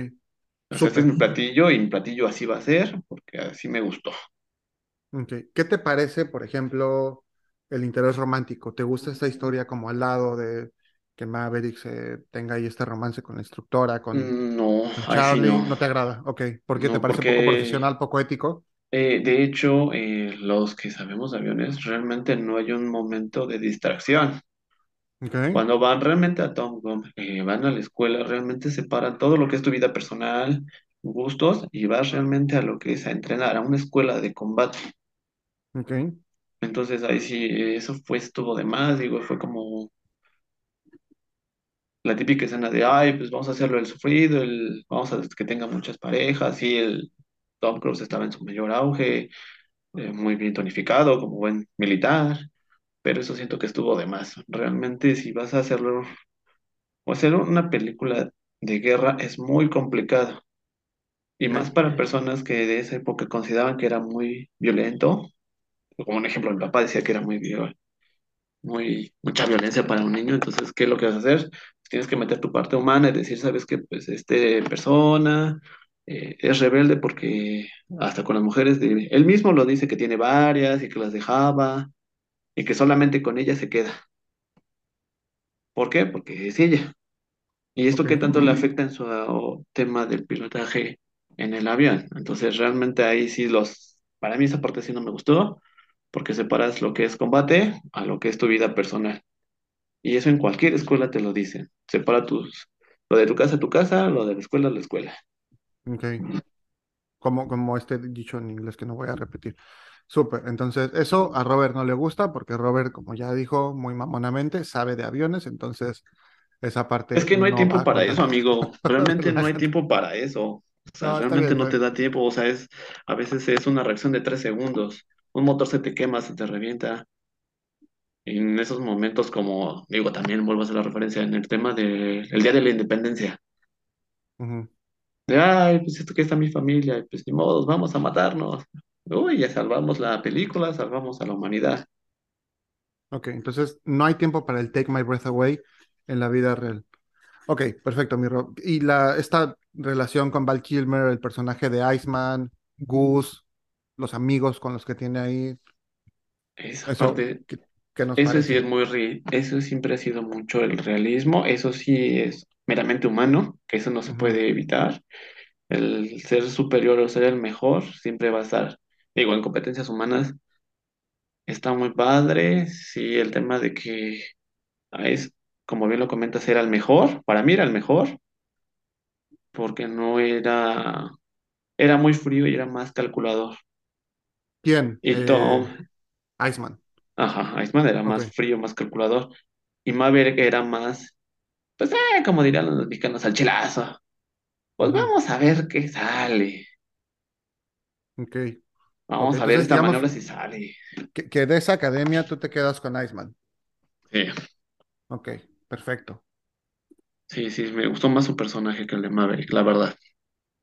[SPEAKER 2] O sea, este es mi platillo y mi platillo así va a ser porque así me gustó.
[SPEAKER 1] Ok. ¿Qué te parece, por ejemplo, el interés romántico? ¿Te gusta esta historia como al lado de que Maverick se tenga ahí este romance con la instructora, con,
[SPEAKER 2] Mm, No,
[SPEAKER 1] con Charlie?
[SPEAKER 2] no.
[SPEAKER 1] ¿No te agrada? Ok. ¿Por qué te
[SPEAKER 2] No,
[SPEAKER 1] parece poco profesional, poco ético?
[SPEAKER 2] eh, de hecho, eh, los que sabemos de aviones, realmente no hay un momento de distracción.
[SPEAKER 1] Ok,
[SPEAKER 2] Cuando van realmente a Tom Gum, eh, van a la escuela, realmente separan todo lo que es tu vida personal, gustos, y vas realmente a lo que es a entrenar, a una escuela de combate.
[SPEAKER 1] ok,
[SPEAKER 2] Entonces ahí sí, eso fue, estuvo de más, digo, fue como la típica escena de, ay, pues vamos a hacerlo el sufrido, el, vamos a que tenga muchas parejas, y el Tom Cruise estaba en su mayor auge, eh, muy bien tonificado, como buen militar, pero eso siento que estuvo de más. Realmente si vas a hacerlo O hacer una película de guerra es muy complicado, y más para personas que de esa época consideraban que era muy violento. Como un ejemplo, mi papá decía que era muy, viol- muy mucha violencia para un niño, entonces, ¿qué es lo que vas a hacer? Tienes que meter tu parte humana y decir, sabes que pues este persona eh, es rebelde porque hasta con las mujeres, de- él mismo lo dice que tiene varias y que las dejaba y que solamente con ella se queda. ¿Por qué? Porque es ella. ¿Y esto
[SPEAKER 1] ok,
[SPEAKER 2] qué tanto le afecta en su uh, tema del pilotaje en el avión? Entonces, realmente ahí sí los, para mí esa parte sí no me gustó, porque separas lo que es combate a lo que es tu vida personal. Y eso en cualquier escuela te lo dicen. Separa tus, lo de tu casa a tu casa, lo de la escuela a la escuela.
[SPEAKER 1] ok. Como, como este dicho en inglés que no voy a repetir. Súper. Entonces, eso a Robert no le gusta porque Robert, como ya dijo muy mamonamente, sabe de aviones, entonces esa
[SPEAKER 2] Es
[SPEAKER 1] parte
[SPEAKER 2] que no hay
[SPEAKER 1] no
[SPEAKER 2] tiempo para
[SPEAKER 1] con
[SPEAKER 2] eso, amigo. Realmente no hay [LAUGHS] tiempo para eso. O sea,
[SPEAKER 1] No, bien,
[SPEAKER 2] realmente
[SPEAKER 1] está
[SPEAKER 2] no te
[SPEAKER 1] bien.
[SPEAKER 2] da tiempo. O sea, es, a veces es una reacción de tres segundos. Un motor se te quema, se te revienta. en esos momentos, como digo, también vuelvo a hacer la referencia en el tema del Día de la Independencia. De, ay, pues esto que está mi familia, pues ni modos, vamos a matarnos. Uy, ya salvamos la película, salvamos a la humanidad.
[SPEAKER 1] Ok, entonces no hay tiempo para el Take My Breath Away en la vida real. Ok, perfecto, mi Rob. Y la, esta relación con Val Kilmer, el personaje de Iceman, Goose, los amigos con los que tiene ahí,
[SPEAKER 2] Esa
[SPEAKER 1] eso,
[SPEAKER 2] parte,
[SPEAKER 1] ¿qué, qué nos
[SPEAKER 2] eso sí es muy, eso siempre ha sido mucho el realismo, eso sí es meramente humano, que eso no se puede evitar. El ser superior o ser el mejor siempre va a estar, digo, en competencias humanas está muy padre. Sí, el tema de que Es, como bien lo comentas, era el mejor. Para mí era el mejor, porque no era, era muy frío y era más calculador.
[SPEAKER 1] ¿Quién?
[SPEAKER 2] Y
[SPEAKER 1] Eh,
[SPEAKER 2] Tom,
[SPEAKER 1] Iceman.
[SPEAKER 2] ajá, Iceman era más frío, más calculador. Y Maverick era más, pues, eh, como dirían los mexicanos, al chilazo. Pues vamos a ver qué sale.
[SPEAKER 1] Ok.
[SPEAKER 2] Vamos a ver esta
[SPEAKER 1] digamos
[SPEAKER 2] maniobra si sale.
[SPEAKER 1] que, que de esa academia tú te quedas con Iceman.
[SPEAKER 2] Sí,
[SPEAKER 1] Ok, perfecto.
[SPEAKER 2] sí, sí, me gustó más su personaje que el de Maverick, la verdad.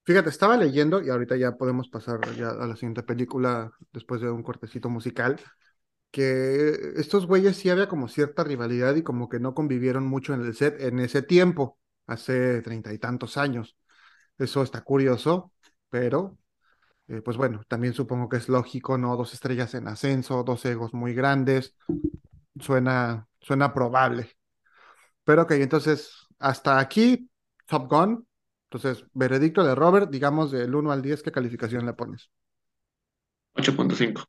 [SPEAKER 1] Fíjate, estaba leyendo y ahorita ya podemos pasar ya a la siguiente película después de un cortecito musical, que estos güeyes sí había como cierta rivalidad y como que no convivieron mucho en el set en ese tiempo, hace treinta y tantos años. Eso está curioso, pero eh, pues bueno, también supongo que es lógico, ¿no? Dos estrellas en ascenso, dos egos muy grandes, suena, suena probable. Pero ok, entonces hasta aquí, Top Gun. Entonces, veredicto de Robert, digamos del uno al 10, ¿qué calificación le pones?
[SPEAKER 2] ocho punto cinco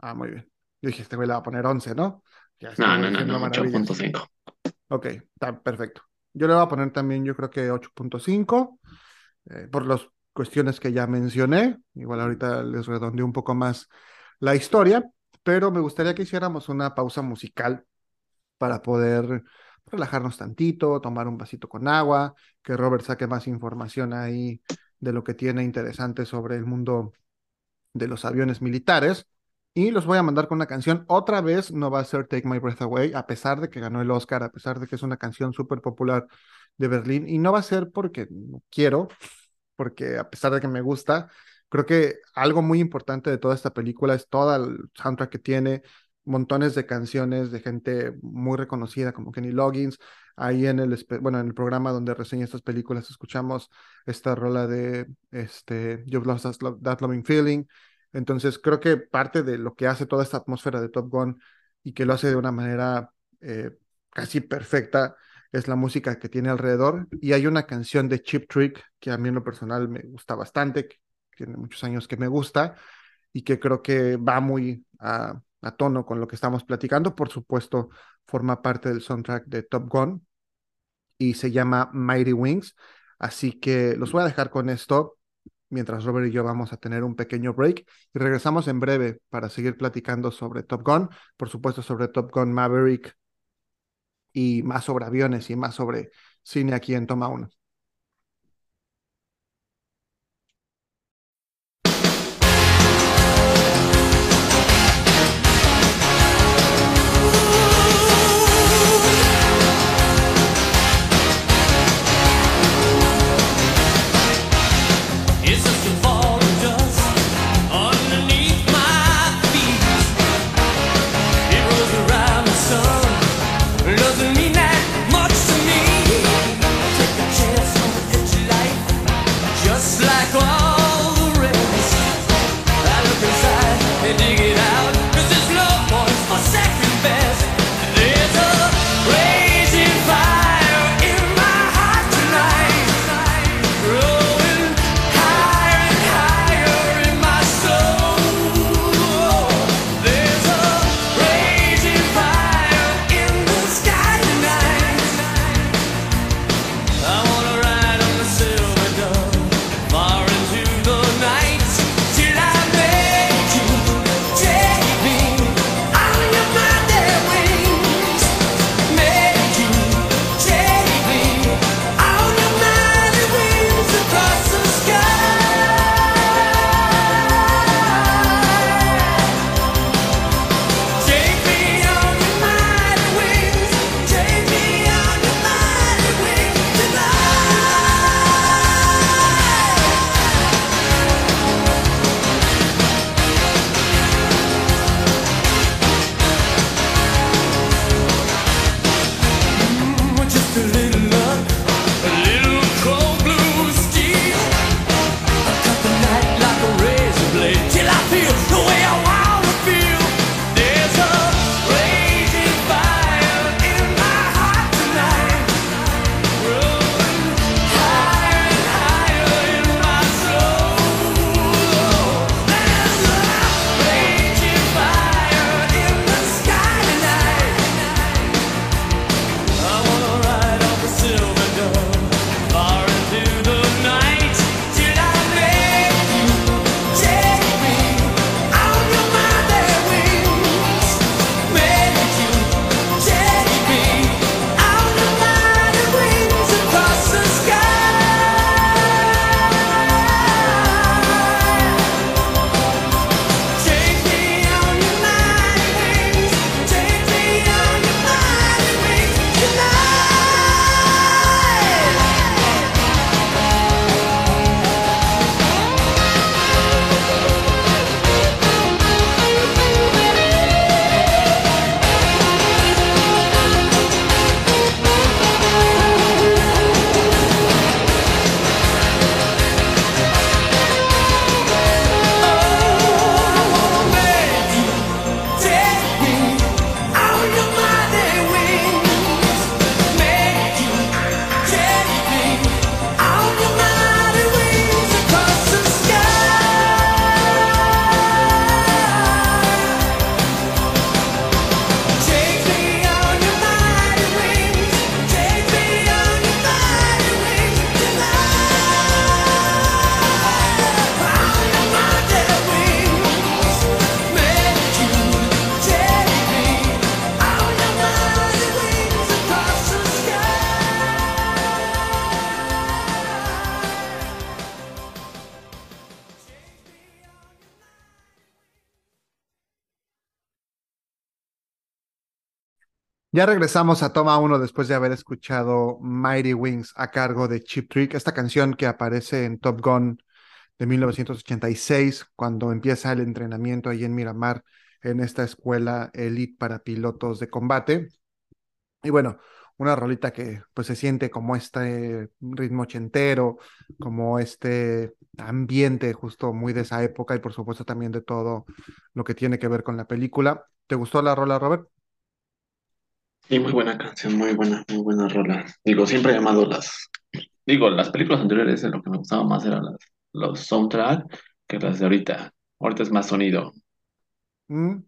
[SPEAKER 1] Ah, muy bien. Yo dije, este güey le va a poner 11, ¿no? Ya
[SPEAKER 2] No, no, no, no, ocho punto
[SPEAKER 1] maravillas.
[SPEAKER 2] cinco
[SPEAKER 1] Ok, está perfecto. Yo le voy a poner también, yo creo que 8.5, eh, por las cuestiones que ya mencioné. Igual ahorita les redondeo un poco más la historia, pero me gustaría que hiciéramos una pausa musical para poder relajarnos tantito, tomar un vasito con agua, que Robert saque más información ahí de lo que tiene interesante sobre el mundo de los aviones militares. Y los voy a mandar con una canción. Otra vez no va a ser Take My Breath Away, a pesar de que ganó el Oscar, a pesar de que es una canción súper popular de Berlín. Y no va a ser porque no quiero, porque a pesar de que me gusta, creo que algo muy importante de toda esta película es todo el soundtrack que tiene, montones de canciones de gente muy reconocida como Kenny Loggins. Ahí en el, bueno, en el programa donde reseña estas películas escuchamos esta rola de este, You've Lost That Loving Feeling. Entonces creo que parte de lo que hace toda esta atmósfera de Top Gun y que lo hace de una manera eh, casi perfecta es la música que tiene alrededor. Y hay una canción de Chip Trick que a mí en lo personal me gusta bastante, que tiene muchos años que me gusta y que creo que va muy a a tono con lo que estamos platicando. Por supuesto, forma parte del soundtrack de Top Gun y se llama Mighty Wings. Así que los voy a dejar con esto mientras Robert y yo vamos a tener un pequeño break y regresamos en breve para seguir platicando sobre Top Gun, por supuesto sobre Top Gun Maverick y más sobre aviones y más sobre cine aquí en Toma 1. Ya regresamos a Toma uno después de haber escuchado Mighty Wings a cargo de Chip Trick, esta canción que aparece en Top Gun de 1986, cuando empieza el entrenamiento ahí en Miramar, en esta escuela elite para pilotos de combate. Y bueno, una rolita que pues se siente como este ritmo ochentero, como este ambiente justo muy de esa época y por supuesto también de todo lo que tiene que ver con la película. ¿Te gustó la rola, Robert?
[SPEAKER 2] Y muy buena canción, muy buena, muy buena rola. Digo, siempre he llamado las, digo, las películas anteriores, lo que me gustaba más eran las, los soundtrack que las de ahorita. Ahorita es más sonido.
[SPEAKER 1] Mm,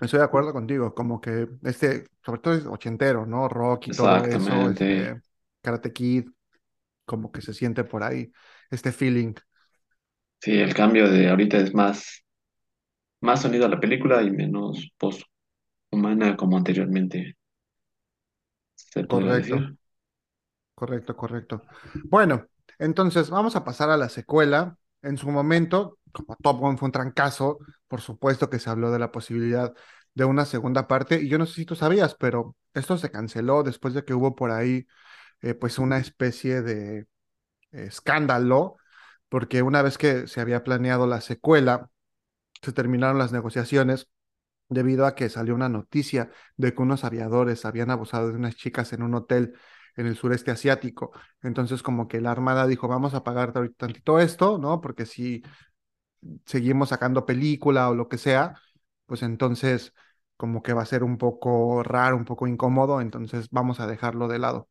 [SPEAKER 1] estoy de acuerdo contigo, como que este, sobre todo es ochentero, ¿no? Rock y todo eso, este, Karate Kid, como que se siente por ahí, este feeling,
[SPEAKER 2] Sí, el cambio de ahorita es más, más sonido a la película y menos voz humana como anteriormente se
[SPEAKER 1] correcto.
[SPEAKER 2] decir.
[SPEAKER 1] Correcto, correcto. Bueno, entonces vamos a pasar a la secuela. En su momento, como Top Gun fue un trancazo, por supuesto que se habló de la posibilidad de una segunda parte. Y yo no sé si tú sabías, pero esto se canceló después de que hubo por ahí, eh, pues, una especie de eh, escándalo, porque una vez que se había planeado la secuela, se terminaron las negociaciones debido a que salió una noticia de que unos aviadores habían abusado de unas chicas en un hotel en el sureste asiático. Entonces, como que la Armada dijo, vamos a pagar tantito esto, ¿no? Porque si seguimos sacando película o lo que sea, pues entonces como que va a ser un poco raro, un poco incómodo, entonces vamos a dejarlo de lado.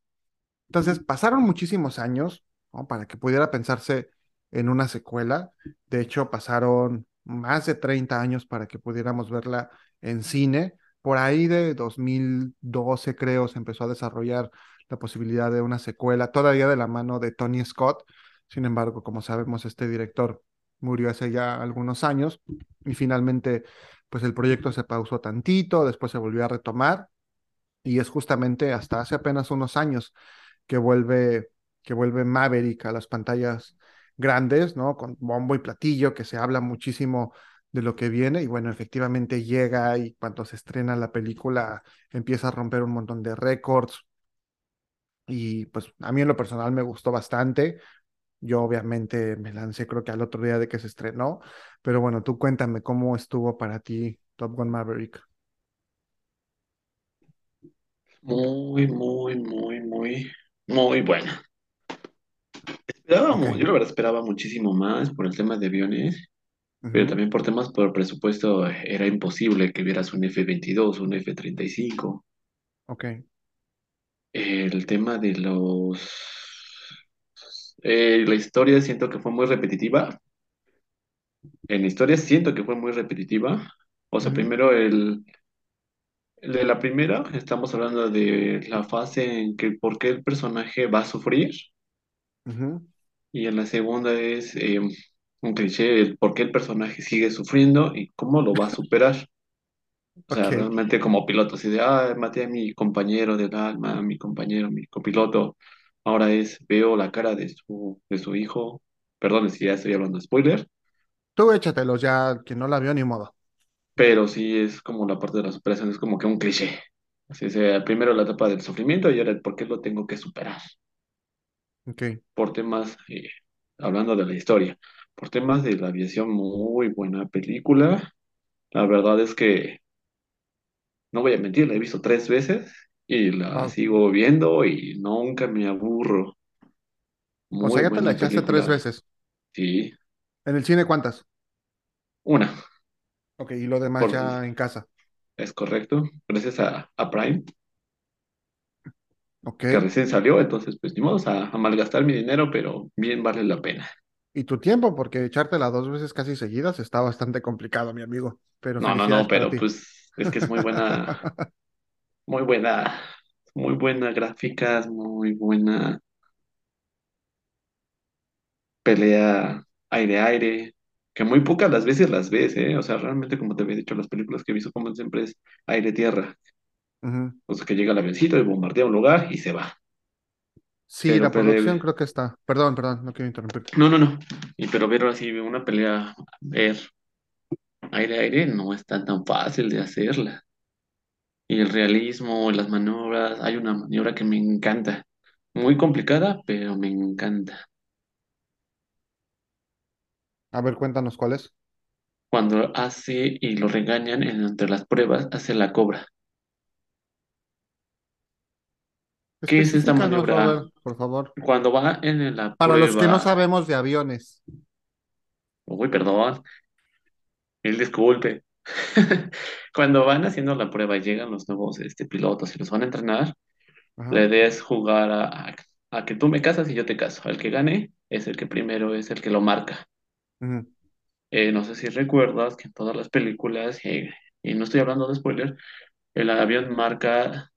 [SPEAKER 1] Entonces, pasaron muchísimos años, ¿no? Para que pudiera pensarse en una secuela. De hecho, pasaron más de 30 años para que pudiéramos verla en cine. Por ahí de 2012, creo, se empezó a desarrollar la posibilidad de una secuela, todavía de la mano de Tony Scott. Sin embargo, como sabemos, este director murió hace ya algunos años y finalmente, pues el proyecto se pausó tantito, después se volvió a retomar y es justamente hasta hace apenas unos años que vuelve, que vuelve Maverick a las pantallas grandes, ¿no? Con bombo y platillo, que se habla muchísimo de lo que viene y bueno, efectivamente llega y cuando se estrena la película empieza a romper un montón de récords y pues a mí en lo personal me gustó bastante. Yo obviamente me lancé creo que al otro día de que se estrenó, pero bueno, tú cuéntame cómo estuvo para ti Top Gun Maverick.
[SPEAKER 2] Muy, muy, muy, muy, muy buena. Mu- yo la verdad esperaba muchísimo más por el tema de aviones, pero también por temas por presupuesto era imposible que vieras un F-22, un F-35.
[SPEAKER 1] Ok.
[SPEAKER 2] El tema de los... eh, la historia siento que fue muy repetitiva. En la historia siento que fue muy repetitiva. O sea,
[SPEAKER 1] ujú,
[SPEAKER 2] primero el, el de la primera, estamos hablando de la fase en que por qué el personaje va a sufrir.
[SPEAKER 1] Ujú,
[SPEAKER 2] Y en la segunda es eh, un cliché, el por qué el personaje sigue sufriendo y cómo lo va a superar. [LAUGHS] O sea,
[SPEAKER 1] Ok.
[SPEAKER 2] realmente como piloto, así de, ah, maté a mi compañero del alma, mi compañero, mi copiloto. Ahora es, veo la cara de su, de su hijo. Perdón si ya estoy hablando de spoiler,
[SPEAKER 1] Tú échatelos ya, quien no la vio ni modo.
[SPEAKER 2] pero sí es como la parte de la superación, es como que un cliché. Así sea, primero la etapa del sufrimiento y ahora el por qué lo tengo que superar. Por temas, eh, hablando de la historia, por temas de la aviación, muy buena película. La verdad es que no voy a mentir, la he visto tres veces y la
[SPEAKER 1] Wow.
[SPEAKER 2] sigo viendo y nunca me aburro.
[SPEAKER 1] O sea,
[SPEAKER 2] Muy
[SPEAKER 1] ya te la
[SPEAKER 2] buena
[SPEAKER 1] echaste tres
[SPEAKER 2] película.
[SPEAKER 1] veces.
[SPEAKER 2] Sí,
[SPEAKER 1] ¿En el cine cuántas?
[SPEAKER 2] una,
[SPEAKER 1] Ok, y lo demás
[SPEAKER 2] por,
[SPEAKER 1] ya en casa.
[SPEAKER 2] es correcto. Gracias a, a Prime, Que recién salió, entonces pues ni modo a, a malgastar mi dinero, pero bien vale la pena.
[SPEAKER 1] Y tu tiempo, porque echártela dos veces casi seguidas está bastante complicado, mi amigo. Pero
[SPEAKER 2] No, no, no, pero pues es que es muy buena, [LAUGHS] muy buena, muy buena gráficas, muy buena pelea aire-aire, que muy pocas las veces las ves, ¿eh? O sea, realmente, como te había dicho, las películas que he visto como siempre es aire-tierra.
[SPEAKER 1] Ujú.
[SPEAKER 2] O sea, que llega el avioncito y bombardea un lugar y se va.
[SPEAKER 1] Sí,
[SPEAKER 2] Pero
[SPEAKER 1] la producción
[SPEAKER 2] pelea...
[SPEAKER 1] creo que está. Perdón, perdón, no quiero interrumpirte.
[SPEAKER 2] No, no, no. Y pero ver así una pelea, ver aire-aire, no es tan tan fácil de hacerla. y el realismo, las maniobras. Hay una maniobra que me encanta. Muy complicada, pero me encanta.
[SPEAKER 1] A ver, cuéntanos cuál es.
[SPEAKER 2] Cuando hace y lo regañan en- entre las pruebas, hace la cobra. ¿Qué es esta maniobra?
[SPEAKER 1] Robert, por favor.
[SPEAKER 2] Cuando va en la
[SPEAKER 1] Para los que no sabemos de aviones.
[SPEAKER 2] Uy, perdón, mil disculpe. [LAUGHS] Cuando van haciendo la prueba y llegan los nuevos este, pilotos y los van a entrenar, la
[SPEAKER 1] Ajá.
[SPEAKER 2] idea es jugar a, a- a que tú me casas y yo te caso. El que gane es el que primero es el que lo marca. Eh, no sé si recuerdas que en todas las películas, eh, y no estoy hablando de spoiler, el avión marca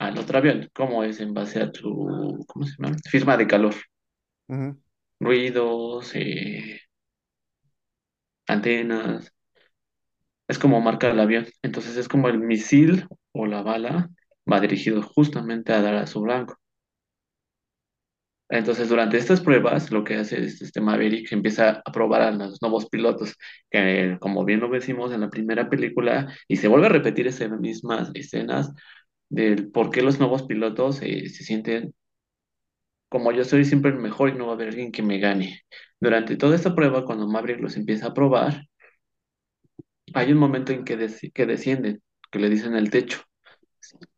[SPEAKER 2] al otro avión, como es en base a tu, ¿cómo se llama? Firma de calor, ruidos, eh, antenas, es como marca el avión. Entonces es como el misil o la bala va dirigido justamente a dar a su blanco. Entonces, durante estas pruebas, lo que hace es este Maverick empieza a probar a los nuevos pilotos, que como bien lo decimos en la primera película, y se vuelve a repetir esas mismas escenas del por qué los nuevos pilotos eh, se sienten como yo soy siempre el mejor y no va a haber alguien que me gane. Durante toda esta prueba, cuando Maverick los empieza a probar, hay un momento en que, deci- que descienden, que le dicen el techo.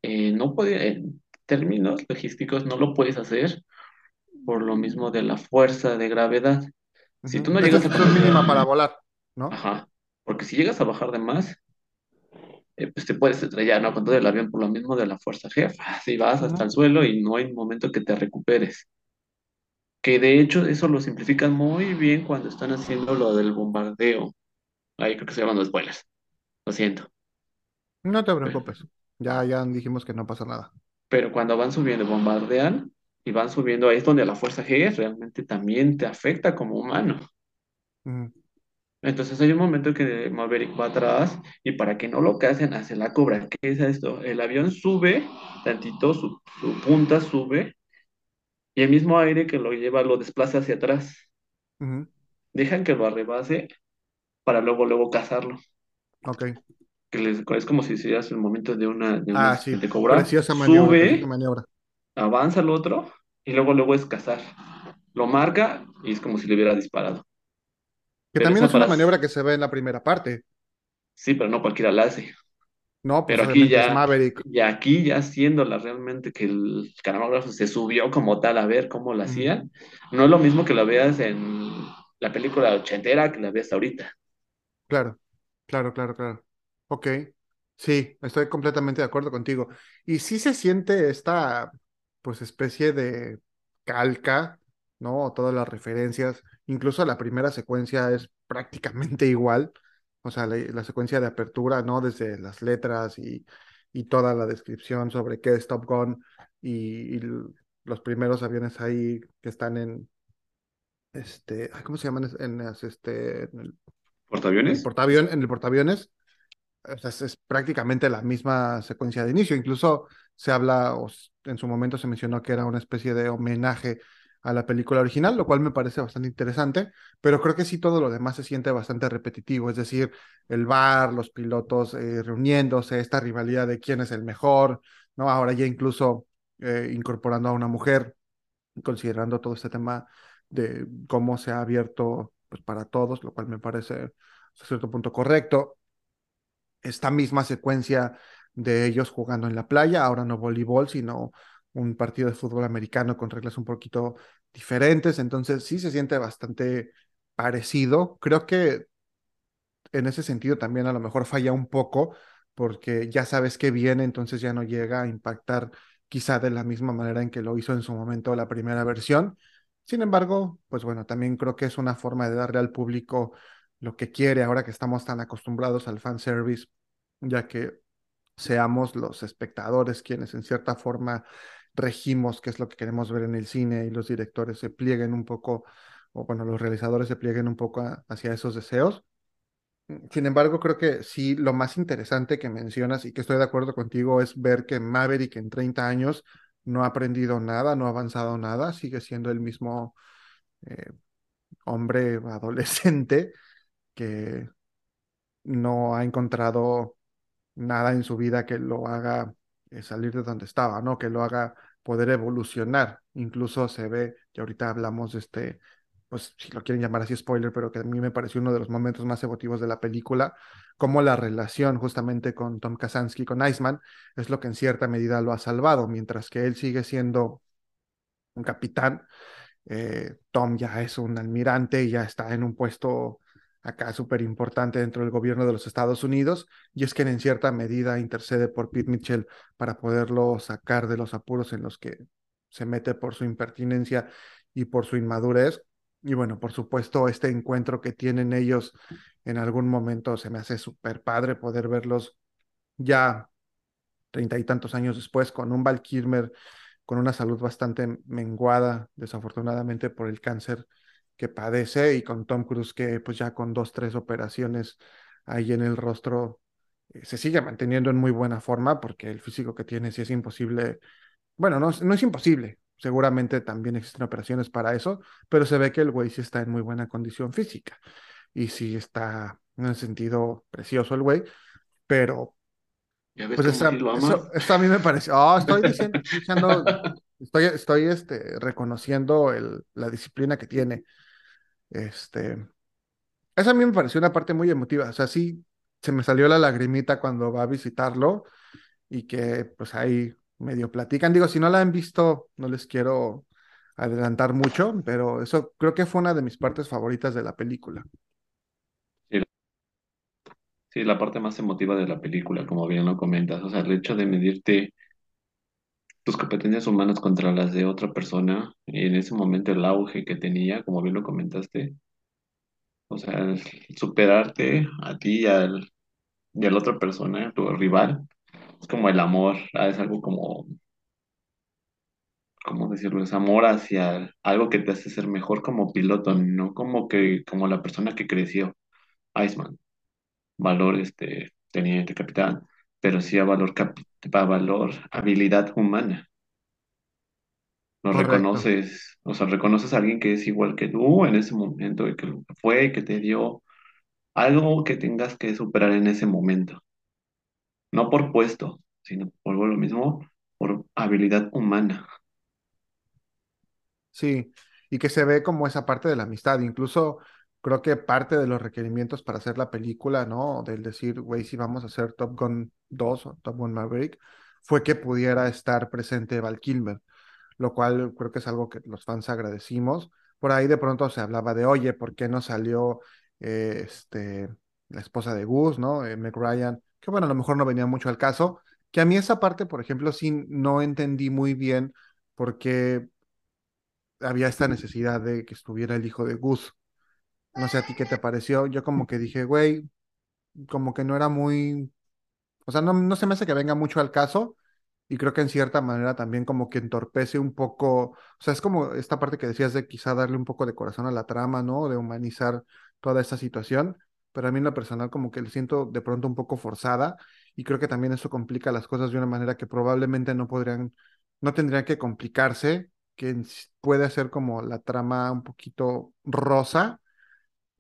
[SPEAKER 2] Eh, no puede, en términos logísticos, no lo puedes hacer por lo mismo de la fuerza de gravedad. Si tú no
[SPEAKER 1] Es
[SPEAKER 2] llegas a
[SPEAKER 1] decisión mínima para volar, ¿no?
[SPEAKER 2] ajá, porque si llegas a bajar de más, eh, pues te puedes estrellar, ¿no? Con todo el avión por lo mismo de la fuerza G, [LAUGHS] así vas hasta el suelo y no hay un momento que te recuperes. Que de hecho eso lo simplifican muy bien cuando están haciendo lo del bombardeo. Ahí creo que se llaman los spoilers, lo siento.
[SPEAKER 1] No te
[SPEAKER 2] Pero,
[SPEAKER 1] preocupes. Ya, ya dijimos que no pasa nada.
[SPEAKER 2] pero cuando van subiendo, bombardean y van subiendo, ahí es donde la fuerza G realmente también te afecta como humano.
[SPEAKER 1] Ujú,
[SPEAKER 2] Entonces hay un momento que Maverick va atrás y para que no lo casen hace la cobra. ¿Qué es esto? El avión sube tantito, su, su punta sube y el mismo aire que lo lleva lo desplaza hacia atrás. Dejan que lo arrebase para luego, luego cazarlo.
[SPEAKER 1] Ok.
[SPEAKER 2] Que les- es como si hicieras el momento de una, de una
[SPEAKER 1] Ah, sí.
[SPEAKER 2] de.
[SPEAKER 1] Preciosa maniobra, preciosa
[SPEAKER 2] Sube,
[SPEAKER 1] maniobra.
[SPEAKER 2] avanza el otro y luego, luego es cazar. Lo marca y es como si le hubiera disparado.
[SPEAKER 1] Que
[SPEAKER 2] Pero
[SPEAKER 1] también es una maniobra que se ve en la primera parte.
[SPEAKER 2] sí, pero no cualquiera la hace.
[SPEAKER 1] No, pues
[SPEAKER 2] Pero aquí
[SPEAKER 1] obviamente es
[SPEAKER 2] ya,
[SPEAKER 1] Maverick.
[SPEAKER 2] y aquí ya haciéndola realmente que el camarógrafo se subió como tal a ver cómo la hacían, no es lo mismo que la veas en la película ochentera que la veas ahorita.
[SPEAKER 1] Claro, claro, claro, claro. Ok. Sí, estoy completamente de acuerdo contigo. Y sí se siente esta, pues, especie de calca, ¿no? Todas las referencias, incluso la primera secuencia es prácticamente [LAUGHS] igual. O sea, la, la secuencia de apertura, ¿no? Desde las letras y, y toda la descripción sobre qué es Top Gun y, los primeros aviones ahí que están en, este, ¿cómo se llaman? En, las, este, en el, en el
[SPEAKER 2] ¿Portaaviones?
[SPEAKER 1] portaavión, en el portaaviones o sea, es, es prácticamente la misma secuencia de inicio. Incluso se habla, o en su momento se mencionó que era una especie de homenaje a la película original, lo cual me parece bastante interesante, pero creo que sí todo lo demás se siente bastante repetitivo, es decir, el bar, los pilotos eh, reuniéndose, esta rivalidad de quién es el mejor, ¿no? Ahora ya incluso eh, incorporando a una mujer, considerando todo este tema de cómo se ha abierto pues, para todos, lo cual me parece hasta cierto punto correcto esta misma secuencia de ellos jugando en la playa, ahora no voleibol, sino un partido de fútbol americano con reglas un poquito diferentes, entonces sí se siente bastante parecido. Creo que en ese sentido también a lo mejor falla un poco porque ya sabes que viene, entonces ya no llega a impactar quizá de la misma manera en que lo hizo en su momento la primera versión. Sin embargo, pues bueno, también creo que es una forma de darle al público lo que quiere ahora que estamos tan acostumbrados al fanservice, ya que seamos los espectadores quienes en cierta forma regimos qué es lo que queremos ver en el cine y los directores se plieguen un poco, o bueno, los realizadores se plieguen un poco hacia esos deseos. Sin embargo, creo que sí, lo más interesante que mencionas y que estoy de acuerdo contigo es ver que Maverick en 30 años no ha aprendido nada, no ha avanzado nada, sigue siendo el mismo eh, hombre [LAUGHS] adolescente que no ha encontrado nada en su vida que lo haga eh, salir de donde estaba, ¿no? Que lo haga poder evolucionar. Incluso se ve, y ahorita hablamos de este, pues si lo quieren llamar así spoiler, pero que a mí me pareció uno de los momentos más emotivos de la película, como la relación justamente con Tom Kazansky, con Iceman, es lo que en cierta medida lo ha salvado, mientras que él sigue siendo un capitán, eh, Tom ya es un almirante y ya está en un puesto acá súper importante dentro del gobierno de los Estados Unidos, y es que en cierta medida intercede por Pete Mitchell para poderlo sacar de los apuros en los que se mete por su impertinencia y por su inmadurez. Y bueno, por supuesto, este encuentro que tienen ellos en algún momento se me hace súper padre poder verlos ya treinta y tantos años después con un Val con una salud bastante menguada, desafortunadamente por el cáncer que padece, y con Tom Cruise que pues ya con dos, tres operaciones ahí en el rostro eh, se sigue manteniendo en muy buena forma porque el físico que tiene sí es imposible, bueno, no, no es imposible, seguramente también existen operaciones para eso, pero se ve que el güey sí está en muy buena condición física y sí está en el sentido precioso el güey, pero pues eso, a mí me pareció. Oh, estoy diciendo, [LAUGHS] estoy, estoy este, reconociendo el, la disciplina que tiene. Este, esa a mí me pareció una parte muy emotiva. O sea, sí, se me salió la lagrimita cuando va a visitarlo y que pues ahí medio platican. Digo, si no la han visto, no les quiero adelantar mucho, pero eso creo que fue una de mis partes favoritas de la película.
[SPEAKER 2] Sí, la parte más emotiva de la película, como bien lo comentas, o sea, el hecho de medirte tus competencias humanas contra las de otra persona, y en ese momento el auge que tenía, como bien lo comentaste, o sea, superarte a ti y al, y a la otra persona, tu rival, es como el amor, ah, es algo como, ¿cómo decirlo? Es amor hacia algo que te hace ser mejor como piloto, no como que, como la persona que creció, Iceman valor este, teniente capitán, pero sí a valor, a valor habilidad humana. Lo reconoces, o sea, reconoces a alguien que es igual que tú en ese momento, y que fue, que te dio algo que tengas que superar en ese momento. No por puesto, sino por lo mismo, por habilidad humana.
[SPEAKER 1] Sí, y que se ve como esa parte de la amistad. Incluso creo que parte de los requerimientos para hacer la película, ¿no? Del decir, güey, si vamos a hacer Top Gun 2 o Top Gun Maverick, fue que pudiera estar presente Val Kilmer, lo cual creo que es algo que los fans agradecimos. Por ahí de pronto se hablaba de, oye, ¿por qué no salió eh, este, la esposa de Gus, ¿no? Eh, Meg Ryan, que bueno, a lo mejor no venía mucho al caso, que a mí esa parte, por ejemplo, sí no entendí muy bien por qué había esta necesidad de que estuviera el hijo de Gus no sé a ti qué te pareció. Yo como que dije, güey, como que no era muy, o sea, no, no se me hace que venga mucho al caso y creo que en cierta manera también como que entorpece un poco, o sea, es como esta parte que decías de quizá darle un poco de corazón a la trama, ¿no? De humanizar toda esta situación, pero a mí en lo personal como que lo siento de pronto un poco forzada y creo que también eso complica las cosas de una manera que probablemente no podrían, no tendrían que complicarse, que puede ser como la trama un poquito rosa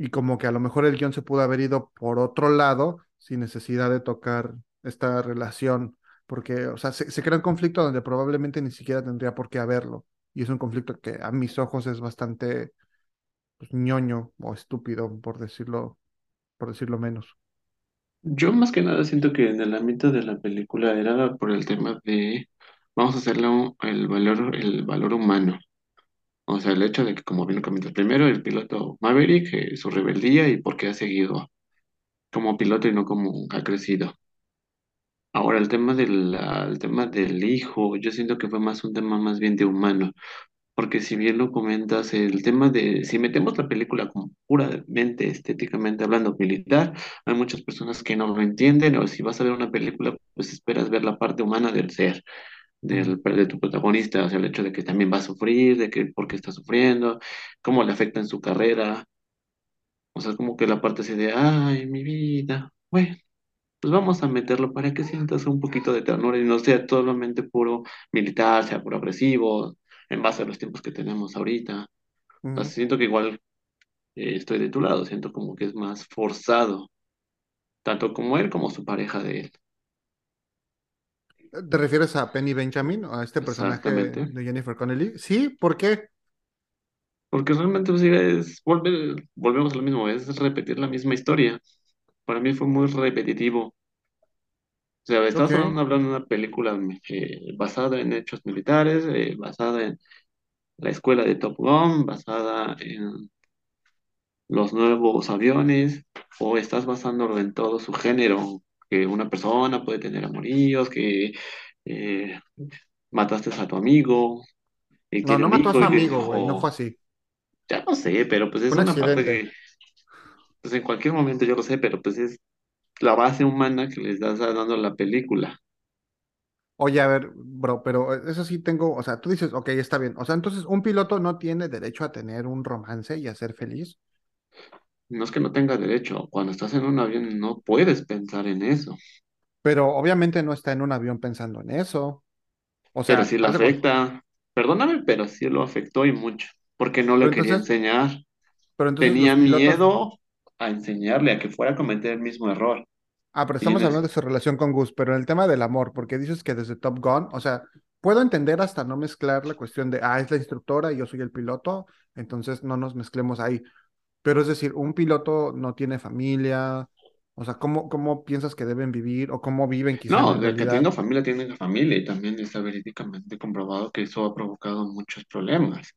[SPEAKER 1] y como que a lo mejor el guion se pudo haber ido por otro lado sin necesidad de tocar esta relación, porque, o sea, se, crea un conflicto donde probablemente ni siquiera tendría por qué haberlo, y es un conflicto que a mis ojos es bastante pues, ñoño o estúpido, por decirlo, por decirlo menos.
[SPEAKER 2] Yo más que nada siento que en el ámbito de la película era por el tema de vamos a hacerlo el valor, el valor humano. O sea, el hecho de que, como bien lo comentas, primero el piloto Maverick, eh, su rebeldía y por qué ha seguido como piloto y no como ha crecido. Ahora, el tema del, el tema del hijo, yo siento que fue más un tema más bien de humano, porque si bien lo comentas, el tema de, si metemos la película como puramente estéticamente hablando militar, hay muchas personas que no lo entienden, o si vas a ver una película, pues esperas ver la parte humana del ser del, de tu protagonista, o sea, el hecho de que también va a sufrir, de que por qué está sufriendo, cómo le afecta en su carrera. O sea, como que la parte así de, ay, mi vida, bueno, pues vamos a meterlo para que sientas un poquito de ternura y no sea totalmente puro militar, sea puro agresivo, en base a los tiempos que tenemos ahorita. O sea, siento que igual eh, estoy de tu lado, siento como que es más forzado, tanto como él como su pareja de él.
[SPEAKER 1] ¿Te refieres a Penny Benjamin o a este personaje de Jennifer Connelly? Sí, ¿por qué?
[SPEAKER 2] Porque realmente pues, es volver, volvemos a lo mismo, es repetir la misma historia. Para mí fue muy repetitivo. O sea, estás hablando, hablando de una película eh, basada en hechos militares, eh, basada en la escuela de Top Gun, basada en los nuevos aviones, o estás basándolo en todo su género, que una persona puede tener amoríos, que eh, mataste a tu amigo
[SPEAKER 1] No, no mató a su amigo, güey, no fue así.
[SPEAKER 2] ya no sé, pero pues es
[SPEAKER 1] un
[SPEAKER 2] una parte que, pues en cualquier momento yo lo sé, pero pues es la base humana que les estás dando la película.
[SPEAKER 1] Oye, a ver, bro, pero eso sí tengo, o sea, tú dices, ok, está bien. O sea, entonces un piloto no tiene derecho a tener un romance y a ser feliz,
[SPEAKER 2] No es que no tenga derecho, cuando estás en un avión no puedes pensar en eso,
[SPEAKER 1] pero obviamente no está en un avión pensando en eso. O
[SPEAKER 2] pero sí
[SPEAKER 1] cuenta.
[SPEAKER 2] afecta. Perdóname, pero sí lo afectó y mucho, porque no le quería
[SPEAKER 1] entonces,
[SPEAKER 2] enseñar.
[SPEAKER 1] pero entonces
[SPEAKER 2] Tenía
[SPEAKER 1] pilotos,
[SPEAKER 2] miedo a enseñarle a que fuera a cometer el mismo error.
[SPEAKER 1] ah, pero estamos
[SPEAKER 2] es-
[SPEAKER 1] hablando de su relación con Gus, pero en el tema del amor, porque dices que desde Top Gun, o sea, puedo entender hasta no mezclar la cuestión de, ah, es la instructora y yo soy el piloto, entonces no nos mezclemos ahí. Pero es decir, un piloto no tiene familia, o sea, ¿cómo, cómo piensas que deben vivir o cómo viven quizá en la
[SPEAKER 2] no, de que tenga familia, tiene familia y también está verídicamente comprobado que eso ha provocado muchos problemas,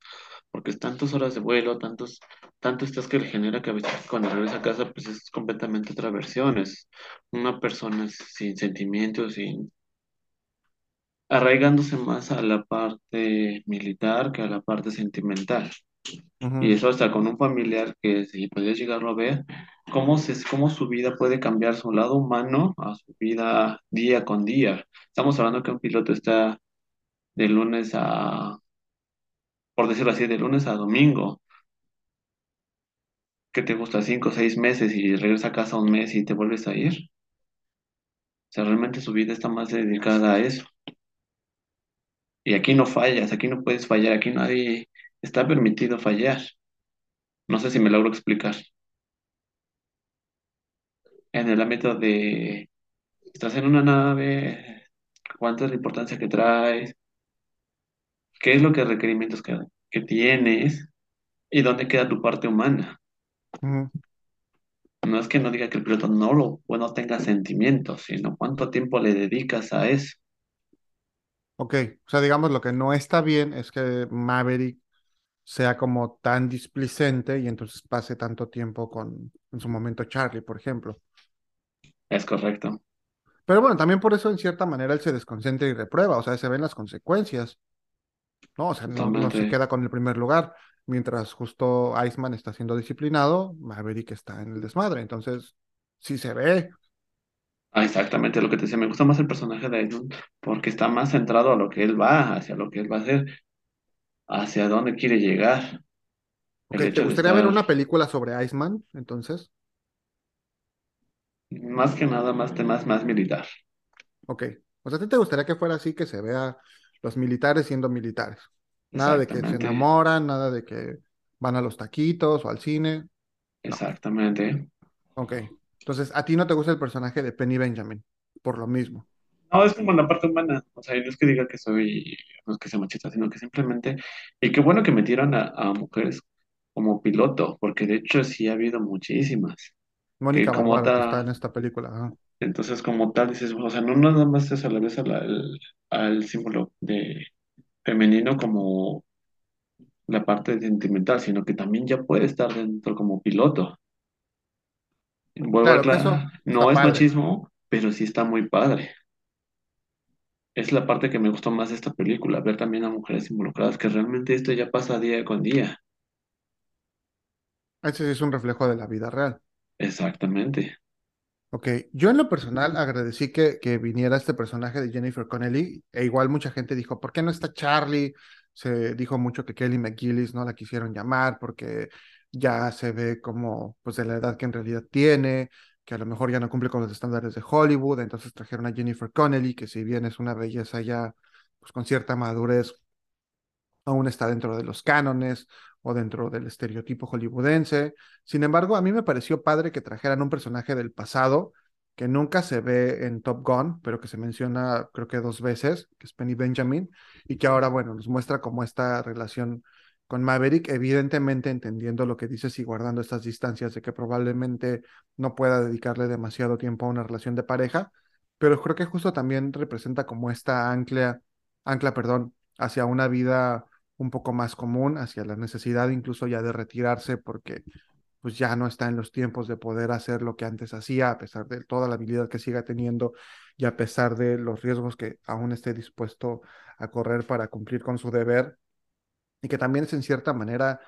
[SPEAKER 2] porque es tantas horas de vuelo, tantos, tanto estrés que le genera que a veces cuando regresa a casa pues es completamente otra versión, es una persona sin sentimientos, sin arraigándose más a la parte militar que a la parte sentimental. Y eso hasta con un familiar que si podías llegarlo a ver, cómo, se, cómo su vida puede cambiar su lado humano a su vida día con día. Estamos hablando que un piloto está de lunes a, por decirlo así, de lunes a domingo, que te gusta cinco o seis meses y regresa a casa un mes y te vuelves a ir. O sea, realmente su vida está más dedicada a eso. Y aquí no fallas, aquí no puedes fallar, aquí nadie está permitido fallar. No sé si me logro explicar. En el ámbito de, estás en una nave, cuánta es la importancia que traes, qué es lo que requerimientos que, que tienes y dónde queda tu parte humana. No es que no diga que el piloto no lo, o no tenga sentimientos, sino cuánto tiempo le dedicas a eso.
[SPEAKER 1] Ok, o sea, digamos, lo que no está bien es que Maverick sea como tan displicente y entonces pase tanto tiempo con, en su momento, Charlie, por ejemplo.
[SPEAKER 2] Es correcto,
[SPEAKER 1] Pero bueno, también por eso, en cierta manera, él se desconcentra y reprueba, o sea, se ven las consecuencias, ¿no? O sea, no, no se queda con el primer lugar, mientras justo Iceman está siendo disciplinado, Maverick está en el desmadre, entonces, sí se ve,
[SPEAKER 2] Ah, exactamente lo que te decía. Me gusta más el personaje de Edmund porque está más centrado a lo que él va, hacia lo que él va a hacer, hacia dónde quiere llegar.
[SPEAKER 1] Ok,
[SPEAKER 2] El
[SPEAKER 1] ¿te gustaría ver una película sobre Iceman, entonces?
[SPEAKER 2] más que nada, más temas más militar.
[SPEAKER 1] Ok. O sea, ¿a ti te gustaría que fuera así, que se vea los militares siendo militares? Nada de que se enamoran, nada de que van a los taquitos o al cine. No.
[SPEAKER 2] exactamente.
[SPEAKER 1] Ok. Entonces, ¿a ti no te gusta el personaje de Penny Benjamin? Por lo mismo.
[SPEAKER 2] No, es como la parte humana. O sea, no es que diga que soy, no es que sea machista, sino que simplemente. Y qué bueno que metieron a, a mujeres como piloto, porque de hecho sí ha habido muchísimas. Que
[SPEAKER 1] Mónica
[SPEAKER 2] como
[SPEAKER 1] que está en
[SPEAKER 2] tal,
[SPEAKER 1] esta película. ajá.
[SPEAKER 2] entonces como tal dices, o sea, no nada más es a la vez a la- al, al símbolo de femenino como la parte sentimental, sino que también ya puede estar dentro como piloto. Vuelvo a
[SPEAKER 1] Claro que
[SPEAKER 2] aclarar,
[SPEAKER 1] eso
[SPEAKER 2] no
[SPEAKER 1] está
[SPEAKER 2] es
[SPEAKER 1] padre.
[SPEAKER 2] machismo, pero sí está muy padre. Es la parte que me gustó más de esta película, ver también a mujeres involucradas, que realmente esto ya pasa día con día.
[SPEAKER 1] Ese sí es un reflejo de la vida real.
[SPEAKER 2] Exactamente.
[SPEAKER 1] Ok, yo en lo personal agradecí que, que viniera este personaje de Jennifer Connelly, e igual mucha gente dijo, ¿por qué no está Charlie? Se dijo mucho que Kelly McGillis no la quisieron llamar porque ya se ve como, pues, de la edad que en realidad tiene, que a lo mejor ya no cumple con los estándares de Hollywood, entonces trajeron a Jennifer Connelly, que si bien es una belleza ya, pues, con cierta madurez, aún está dentro de los cánones o dentro del estereotipo hollywoodense. Sin embargo, a mí me pareció padre que trajeran un personaje del pasado que nunca se ve en Top Gun, pero que se menciona creo que dos veces, que es Penny Benjamin, y que ahora, bueno, nos muestra como esta relación con Maverick, evidentemente entendiendo lo que dices y guardando estas distancias de que probablemente no pueda dedicarle demasiado tiempo a una relación de pareja, pero creo que justo también representa como esta ancla, ancla, perdón, hacia una vida un poco más común, hacia la necesidad incluso ya de retirarse porque pues ya no está en los tiempos de poder hacer lo que antes hacía, a pesar de toda la habilidad que siga teniendo y a pesar de los riesgos que aún esté dispuesto a correr para cumplir con su deber, y que también es en cierta manera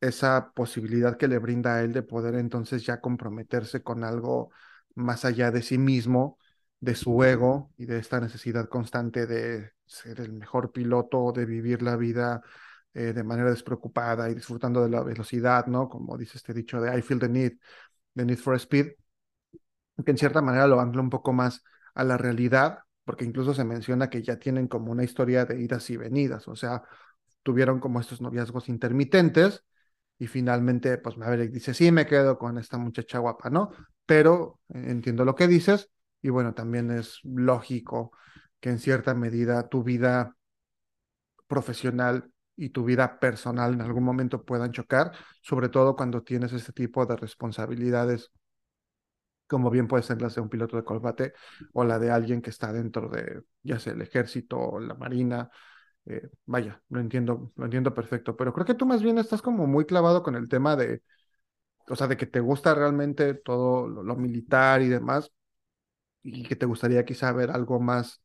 [SPEAKER 1] esa posibilidad que le brinda a él de poder entonces ya comprometerse con algo más allá de sí mismo, de su ego y de esta necesidad constante de ser el mejor piloto, de vivir la vida eh, de manera despreocupada y disfrutando de la velocidad, ¿no? Como dice este dicho de I feel the need, the need for speed, que en cierta manera lo ancla un poco más a la realidad, porque incluso se menciona que ya tienen como una historia de idas y venidas, o sea, tuvieron como estos noviazgos intermitentes y finalmente, pues Maverick dice, sí, me quedo con esta muchacha guapa, ¿no? Pero eh, entiendo lo que dices y bueno, también es lógico que en cierta medida tu vida profesional y tu vida personal en algún momento puedan chocar, sobre todo cuando tienes este tipo de responsabilidades, como bien puede ser la de un piloto de combate o la de alguien que está dentro de, ya sea el ejército o la marina. Eh, vaya, lo entiendo, lo entiendo perfecto, pero creo que tú más bien estás como muy clavado con el tema de, o sea, de que te gusta realmente todo lo, militar y demás, y que te gustaría quizá ver algo más,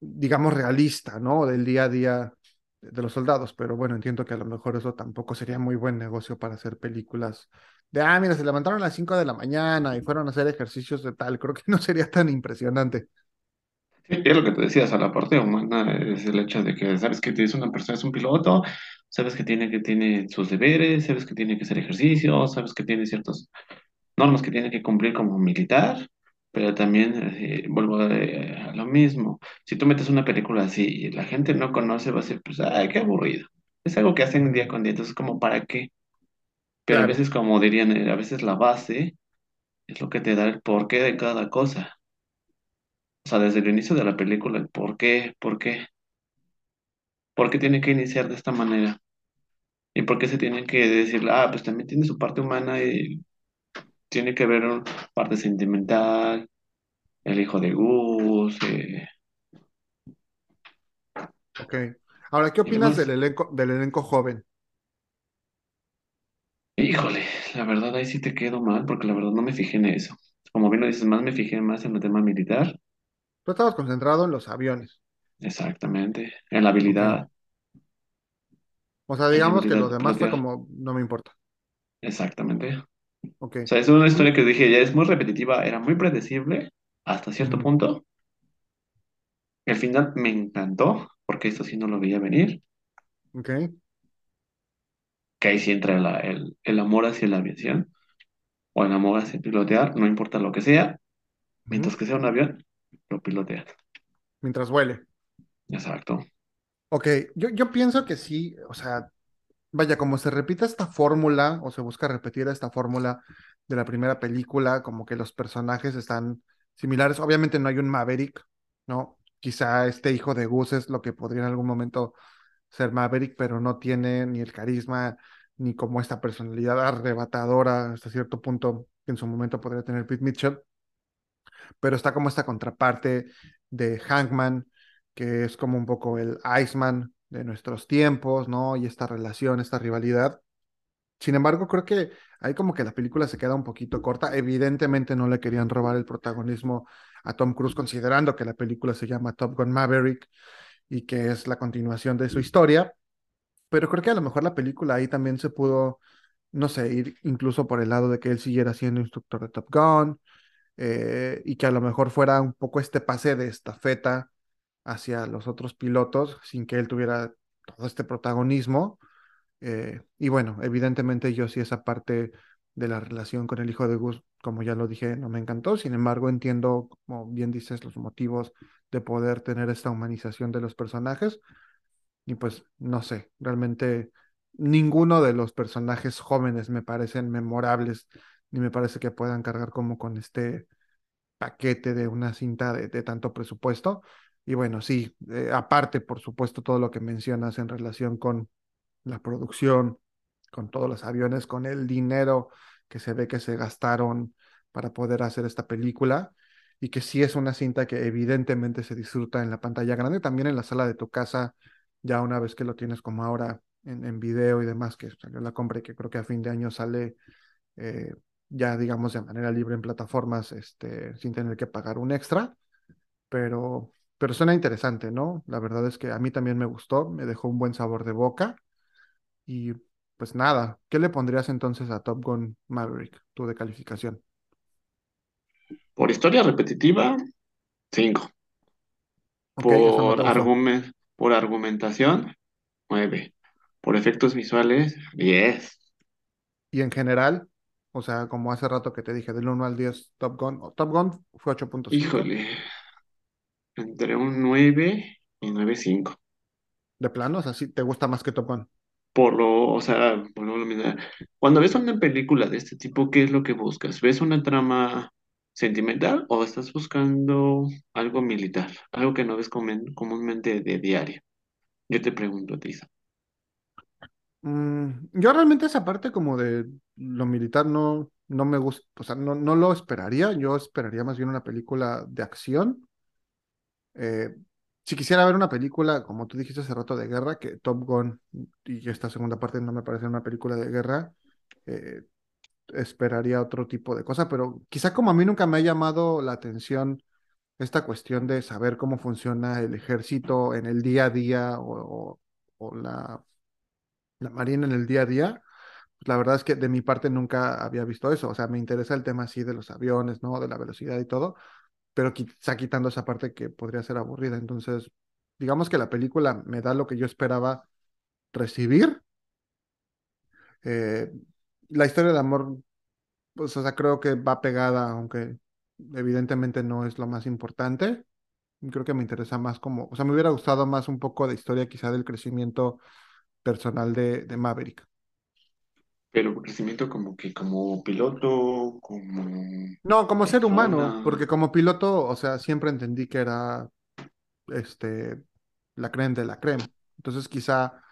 [SPEAKER 1] digamos, realista, ¿no? Del día a día de los soldados, pero bueno, entiendo que a lo mejor eso tampoco sería muy buen negocio para hacer películas de, ah, mira, se levantaron a las 5 de la mañana y fueron a hacer ejercicios de tal, creo que [LAUGHS] no sería tan impresionante.
[SPEAKER 2] Sí, es lo que te decías, a la parte humana es el hecho de que sabes que es una persona, es un piloto, sabes que tiene que tiene sus deberes, sabes que tiene que hacer ejercicio, sabes que tiene ciertas normas que tiene que cumplir como militar, pero también eh, vuelvo a, a lo mismo. Si tú metes una película así y la gente no conoce, va a ser, pues, ay, qué aburrido. Es algo que hacen día con día, entonces, como, ¿para qué? Pero a veces, como dirían, eh, a veces la base es lo que te da el porqué de cada cosa. O sea, desde el inicio de la película, el por qué, por qué, por qué tiene que iniciar de esta manera. Y por qué se tiene que decir, ah, pues también tiene su parte humana y tiene que ver un- parte sentimental, el hijo de Gus, eh,
[SPEAKER 1] ok. Ahora, ¿qué
[SPEAKER 2] y
[SPEAKER 1] opinas del elenco, del elenco joven?
[SPEAKER 2] Híjole, la verdad ahí sí te quedo mal porque la verdad no me fijé en eso. Como bien lo dices, más me fijé más en el tema militar.
[SPEAKER 1] Tú estabas concentrado en los aviones,
[SPEAKER 2] Exactamente. En la habilidad,
[SPEAKER 1] O sea, digamos que
[SPEAKER 2] habilidad
[SPEAKER 1] lo
[SPEAKER 2] de
[SPEAKER 1] demás fue como, no me importa,
[SPEAKER 2] Exactamente. O
[SPEAKER 1] ok.
[SPEAKER 2] sea, es una historia que dije, ya es muy repetitiva, era muy predecible hasta cierto punto. El final me encantó, porque esto sí no lo veía venir,
[SPEAKER 1] ok.
[SPEAKER 2] que ahí sí entra la- el, el amor hacia la aviación, o el amor hacia pilotear, no importa lo que sea, mientras que sea un avión, lo piloteas.
[SPEAKER 1] Mientras vuele.
[SPEAKER 2] Exacto.
[SPEAKER 1] Ok, yo, yo pienso que sí, o sea, vaya, como se repite esta fórmula, o se busca repetir esta fórmula de la primera película, como que los personajes están similares. Obviamente no hay un Maverick, ¿no? Quizá este hijo de Gus es lo que podría en algún momento ser Maverick, pero no tiene ni el carisma, ni como esta personalidad arrebatadora hasta cierto punto que en su momento podría tener Pete Mitchell pero está como esta contraparte de Hankman, que es como un poco el Iceman de nuestros tiempos, ¿no? Y esta relación, esta rivalidad. Sin embargo, creo que ahí como que la película se queda un poquito corta. Evidentemente no le querían robar el protagonismo a Tom Cruise, considerando que la película se llama Top Gun Maverick y que es la continuación de su historia. Pero creo que a lo mejor la película ahí también se pudo, no sé, ir incluso por el lado de que él siguiera siendo instructor de Top Gun, eh, y que a lo mejor fuera un poco este pase de estafeta hacia los otros pilotos sin que él tuviera todo este protagonismo. Eh, y bueno, evidentemente yo sí esa parte de la relación con el hijo de Gus, como ya lo dije, no me encantó. Sin embargo, entiendo, como bien dices, los motivos de poder tener esta humanización de los personajes. Y pues no sé, realmente ninguno de los personajes jóvenes me parecen memorables, ni me parece que puedan cargar como con este paquete de una cinta de, tanto presupuesto. Y bueno, sí, eh, aparte, por supuesto, todo lo que mencionas en relación con la producción, con todos los aviones, con el dinero que se ve que se gastaron para poder hacer esta película y que sí es una cinta que evidentemente se disfruta en la pantalla grande, también en la sala de tu casa, ya una vez que lo tienes como ahora en, en video y demás, que salió la compra y que creo que a fin de año sale eh, ya digamos de manera libre en plataformas este, sin tener que pagar un extra, pero, pero suena interesante, ¿no? La verdad es que a mí también me gustó, me dejó un buen sabor de boca y pues nada, ¿qué le pondrías entonces a Top Gun Maverick, tú de calificación?
[SPEAKER 2] Por historia repetitiva, 5.
[SPEAKER 1] Ok, eso no
[SPEAKER 2] Por
[SPEAKER 1] te gustó.
[SPEAKER 2] argumen- por argumentación, 9. Por efectos visuales, 10.
[SPEAKER 1] Y en general, o sea, como hace rato que te dije, del uno al 10 Top Gun, Top Gun fue ocho punto cinco
[SPEAKER 2] Híjole, entre un 9 y nueve cinco.
[SPEAKER 1] de plano, o sea, sí, te gusta más que Top Gun.
[SPEAKER 2] Por lo, o sea, por lo mismo, cuando ves una película de este tipo, ¿qué es lo que buscas? ¿Ves una trama sentimental o estás buscando algo militar? Algo que no ves comúnmente de diario. Yo te pregunto a ti, Isa.
[SPEAKER 1] Mm, yo realmente esa parte como de lo militar no, no me gusta, o sea, no, no lo esperaría, yo esperaría más bien una película de acción. Eh, si quisiera ver una película, como tú dijiste hace rato, de guerra, que Top Gun y esta segunda parte no me parece una película de guerra, eh, esperaría otro tipo de cosa, pero quizá como a mí nunca me ha llamado la atención esta cuestión de saber cómo funciona el ejército en el día a día o, o- o la, la marina en el día a día, pues la verdad es que de mi parte nunca había visto eso. O sea, me interesa el tema así de los aviones, ¿no? De la velocidad y todo, pero quizá quitando esa parte que podría ser aburrida. Entonces, digamos que la película me da lo que yo esperaba recibir. Eh, la historia de amor, pues, o sea, creo que va pegada, aunque evidentemente no es lo más importante. Creo que me interesa más como, o sea, me hubiera gustado más un poco de historia quizá del crecimiento personal de, de Maverick.
[SPEAKER 2] Pero crecimiento como que como piloto, como
[SPEAKER 1] No, como ser humano, porque como piloto, o sea, siempre entendí que era este la creme de la creme. Entonces, quizá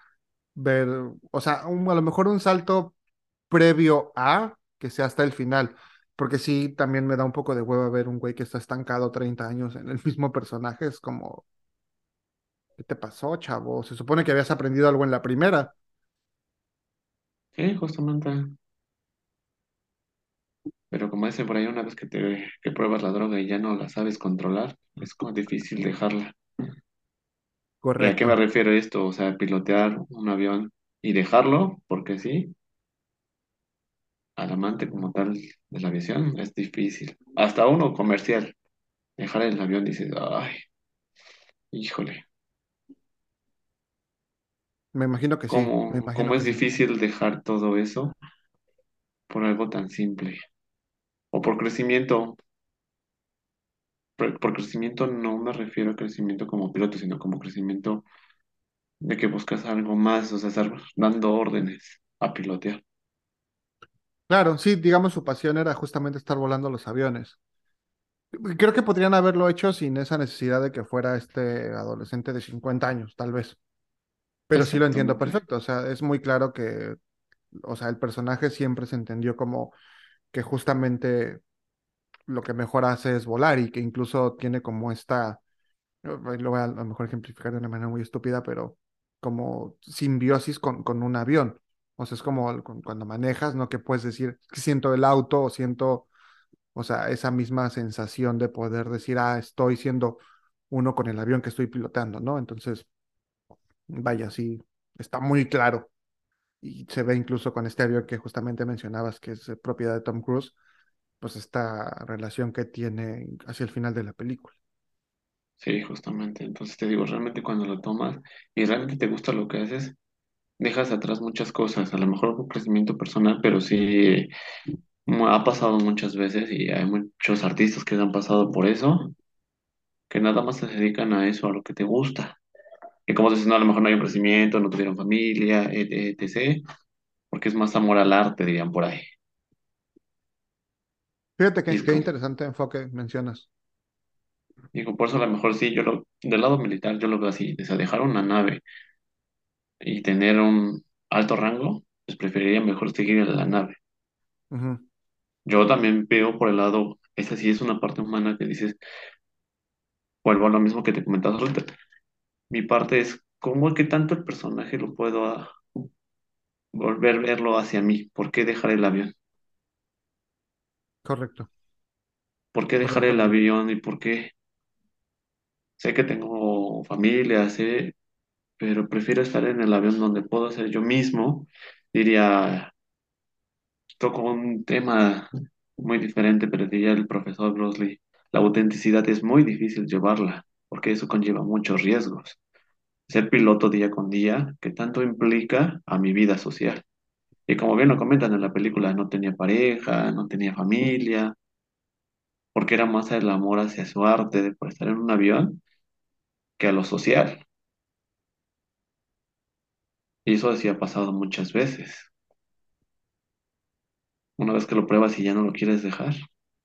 [SPEAKER 1] ver, o sea, un- a lo mejor un salto previo a que sea hasta el final, porque sí, también me da un poco de hueva ver un güey que está estancado 30 años en el [LAUGHS] mismo personaje, es como, ¿qué te pasó, chavo? Se supone que habías aprendido algo en la primera.
[SPEAKER 2] Sí, justamente. Pero como dicen por ahí, una vez que te que pruebas la droga y ya no la sabes controlar, es como difícil dejarla. ¿Y a qué me
[SPEAKER 1] Correcto.
[SPEAKER 2] refiero esto? O sea, pilotear un avión y dejarlo, porque sí, al amante como tal de la aviación es difícil. Hasta uno comercial, dejar el avión dices, ay, híjole,
[SPEAKER 1] Me imagino que sí, me
[SPEAKER 2] ¿cómo, es
[SPEAKER 1] sí.
[SPEAKER 2] difícil dejar todo eso por algo tan simple? O por crecimiento. Por, por crecimiento no me refiero a crecimiento como piloto, sino como crecimiento de que buscas algo más, o sea, estar dando órdenes a pilotear.
[SPEAKER 1] Claro, sí, digamos su pasión era justamente estar volando los aviones. Creo que podrían haberlo hecho sin esa necesidad de que fuera este adolescente de 50 años, tal vez. Pero sí lo entiendo perfecto. O sea, es muy claro que, o sea, el personaje siempre se entendió como que justamente lo que mejor hace es volar y que incluso tiene como esta, lo voy a, a lo mejor ejemplificar de una manera muy estúpida, pero como simbiosis con, con un avión. O sea, es como cu- cuando manejas, ¿no? Que puedes decir, "Es que siento el auto o siento O sea, esa misma sensación de poder decir, ah, estoy siendo uno con el avión que estoy pilotando, ¿no? Entonces, vaya, sí, está muy claro. Y se ve incluso con este avión que justamente mencionabas, que es eh, propiedad de Tom Cruise, pues esta relación que tiene hacia el final de la película.
[SPEAKER 2] Sí, justamente. Entonces te digo, realmente cuando lo tomas y realmente te gusta lo que haces, dejas atrás muchas cosas, a lo mejor por crecimiento personal, pero sí ha pasado muchas veces y hay muchos artistas que han pasado por eso, que nada más se dedican a eso, a lo que te gusta. Y como dices, no, a lo mejor no hay un crecimiento, no tuvieron familia, et- etc., porque es más amor al arte, dirían por ahí.
[SPEAKER 1] Fíjate que qué interesante enfoque mencionas.
[SPEAKER 2] digo, por eso a lo mejor sí, yo lo, del lado militar yo lo veo así, o sea, dejar una nave y tener un alto rango, pues preferiría mejor seguir en la nave. Yo también veo por el lado, esa sí es una parte humana que dices, vuelvo a lo mismo que te comentaba ahorita. Mi parte es, ¿cómo es que tanto el personaje lo puedo a- volver a verlo hacia mí? ¿Por qué dejar el avión?
[SPEAKER 1] Correcto,
[SPEAKER 2] ¿Por qué dejar
[SPEAKER 1] correcto.
[SPEAKER 2] el avión y por qué? Sé que tengo familia, sé, pero prefiero estar en el avión donde puedo ser yo mismo. Diría, toco un tema muy diferente, pero diría el profesor Bruce Lee, la autenticidad es muy difícil llevarla, porque eso conlleva muchos riesgos. Ser piloto día con día, que tanto implica a mi vida social. Y como bien lo comentan en la película, no tenía pareja, no tenía familia, porque era más el amor hacia su arte por estar en un avión que a lo social. Y eso sí ha pasado muchas veces. Una vez que lo pruebas y ya no lo quieres dejar,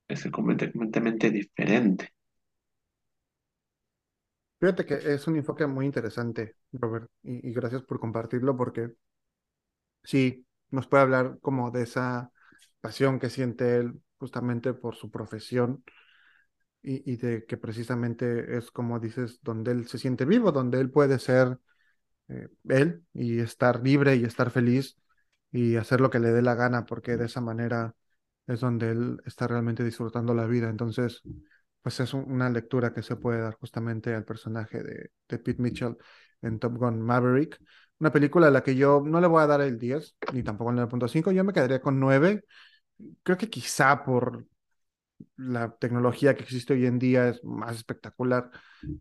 [SPEAKER 2] es completamente diferente.
[SPEAKER 1] Fíjate que es un enfoque muy interesante, Robert, y, gracias por compartirlo porque sí, nos puede hablar como de esa pasión que siente él justamente por su profesión y, y de que precisamente es como dices, donde él se siente vivo, donde él puede ser eh, él y estar libre y estar feliz y hacer lo que le dé la gana, porque de esa manera es donde él está realmente disfrutando la vida. Entonces, pues es un- una lectura que se puede dar justamente al personaje de, de Pete Mitchell en Top Gun Maverick. Una película a la que yo no le voy a dar el 10, ni tampoco el nueve punto cinco yo me quedaría con nueve Creo que quizá por la tecnología que existe hoy en día es más espectacular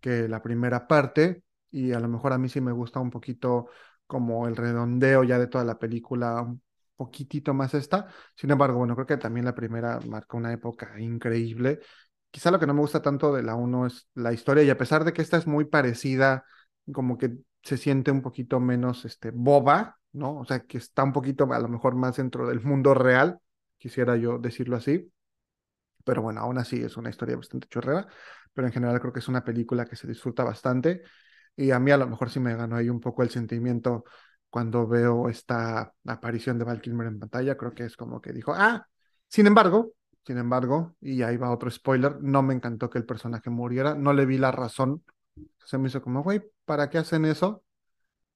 [SPEAKER 1] que la primera parte y a lo mejor a mí sí me gusta un poquito como el redondeo ya de toda la película, un poquitito más esta. Sin embargo, bueno, creo que también la primera marca una época increíble. Quizá lo que no me gusta tanto de la uno es la historia y a pesar de que esta es muy parecida, como que se siente un poquito menos este, boba, ¿no? O sea, que está un poquito a lo mejor más dentro del mundo real, quisiera yo decirlo así pero bueno, aún así es una historia bastante chorrera, pero en general creo que es una película que se disfruta bastante y a mí a lo mejor sí me ganó ahí un poco el sentimiento cuando veo esta aparición de Val Kilmer en pantalla, creo que es como que dijo, ah, sin embargo, sin embargo, y ahí va otro spoiler, no me encantó que el personaje muriera, no le vi la razón, se me hizo como, güey, ¿para qué hacen eso?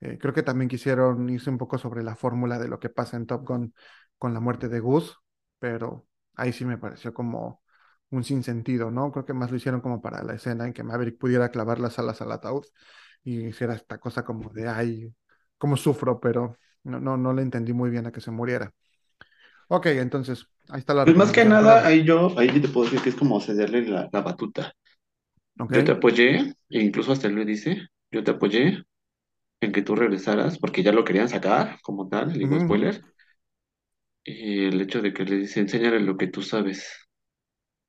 [SPEAKER 1] Eh, creo que también quisieron irse un poco sobre la fórmula de lo que pasa en Top Gun con la muerte de Gus, pero ahí sí me pareció como un sinsentido, ¿no? Creo que más lo hicieron como para la escena en que Maverick pudiera clavar las alas al ataúd y hiciera esta cosa como de, ay, cómo sufro, pero no, no, no le entendí muy bien a que se muriera. Ok, entonces, ahí está la
[SPEAKER 2] Pues más que nada, ahí yo, ahí te puedo decir que es como cederle la, la batuta. Yo te apoyé, e incluso hasta él me dice, yo te apoyé en que tú regresaras, porque ya lo querían sacar como tal, digo
[SPEAKER 1] ujú,
[SPEAKER 2] spoiler, y el hecho de que le dice, enséñale lo que tú sabes,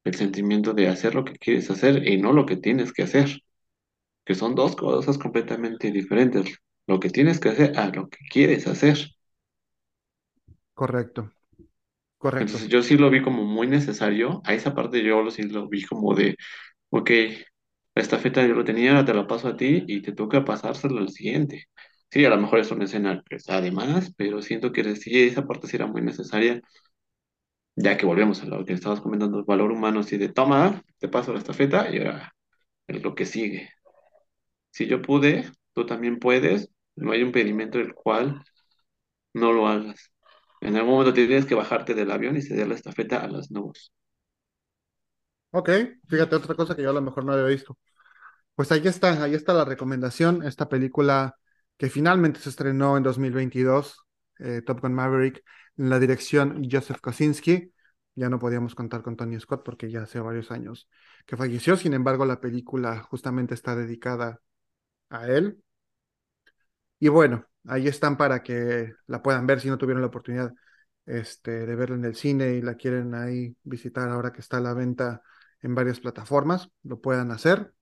[SPEAKER 2] el sentimiento de hacer lo que quieres hacer y no lo que tienes que hacer, que son dos cosas completamente diferentes, lo que tienes que hacer a lo que quieres hacer.
[SPEAKER 1] Correcto, correcto.
[SPEAKER 2] Entonces yo sí lo vi como muy necesario, a esa parte yo lo, sí lo vi como de, ok, la estafeta yo lo tenía, te la paso a ti y te toca pasárselo al siguiente. Sí, a lo mejor es una escena que más, pero siento que sí, esa parte sí era muy necesaria, ya que volvemos a lo que estabas comentando, el valor humano, así de, toma, te paso la estafeta y ahora es lo que sigue. Si yo pude, tú también puedes, no hay un impedimento del cual no lo hagas. En algún momento tienes que bajarte del avión y ceder la estafeta a las nubes.
[SPEAKER 1] Ok, fíjate, otra cosa que yo a lo mejor no había visto. Pues ahí está, ahí está la recomendación, esta película que finalmente se estrenó en 2022, eh, Top Gun Maverick, en la dirección Joseph Kosinski. Ya no podíamos contar con Tony Scott porque ya hace varios años que falleció, sin embargo la película justamente está dedicada a él. Y bueno, ahí están para que la puedan ver si no tuvieron la oportunidad este, de verla en el cine y la quieren ahí visitar ahora que está a la venta en varias plataformas, lo puedan hacer.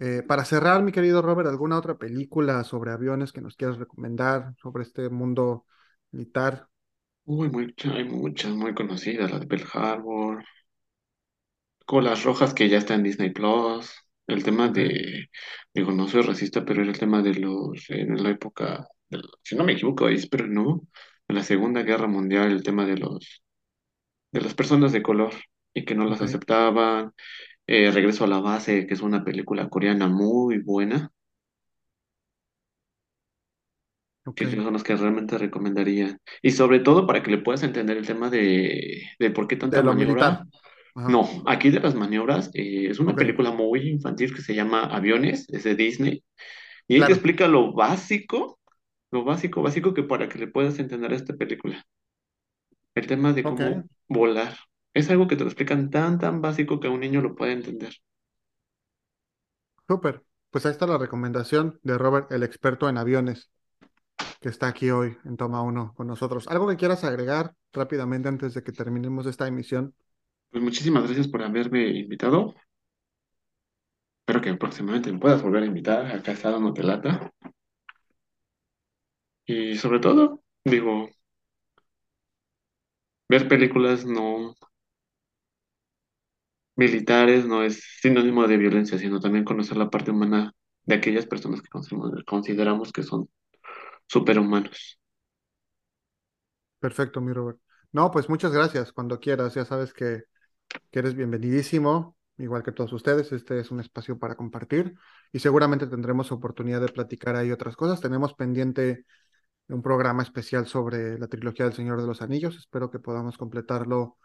[SPEAKER 1] Eh, para cerrar, mi querido Robert, ¿alguna otra película sobre aviones que nos quieras recomendar sobre este mundo militar?
[SPEAKER 2] Uy, hay muchas muy conocidas, la de Pearl Harbor, Colas Rojas, que ya está en Disney Plus. El tema de, digo, no soy racista, pero era el tema de los, en la época, si no me equivoco, pero no, en la Segunda Guerra Mundial, el tema de los, de las personas de color y que no las aceptaban. Eh, Regreso a la base, que es una película coreana muy buena. que son los que realmente recomendaría. Y sobre todo para que le puedas entender el tema de, de por qué tanta maniobra. No, aquí de las maniobras eh, es una película muy infantil que se llama Aviones, es de Disney. Y él te explica lo básico, lo básico, básico que para que le puedas entender esta película. El tema de cómo volar. Es algo que te lo explican tan, tan básico que un niño lo puede entender.
[SPEAKER 1] Súper. Pues ahí está la recomendación de Robert, el experto en aviones que está aquí hoy en Toma 1 con nosotros. ¿Algo que quieras agregar rápidamente antes de que terminemos esta emisión?
[SPEAKER 2] Pues muchísimas gracias por haberme invitado. Espero que próximamente me puedas volver a invitar. Acá está dándote lata. Y sobre todo, digo, ver películas no militares no es sinónimo de violencia, sino también conocer la parte humana de aquellas personas que consideramos que son superhumanos.
[SPEAKER 1] Perfecto, mi Robert. No, pues muchas gracias. Cuando quieras, ya sabes que, que eres bienvenidísimo, igual que todos ustedes. Este es un espacio para compartir y seguramente tendremos oportunidad de platicar ahí otras cosas. Tenemos pendiente un programa especial sobre la trilogía del Señor de los Anillos. Espero que podamos completarlo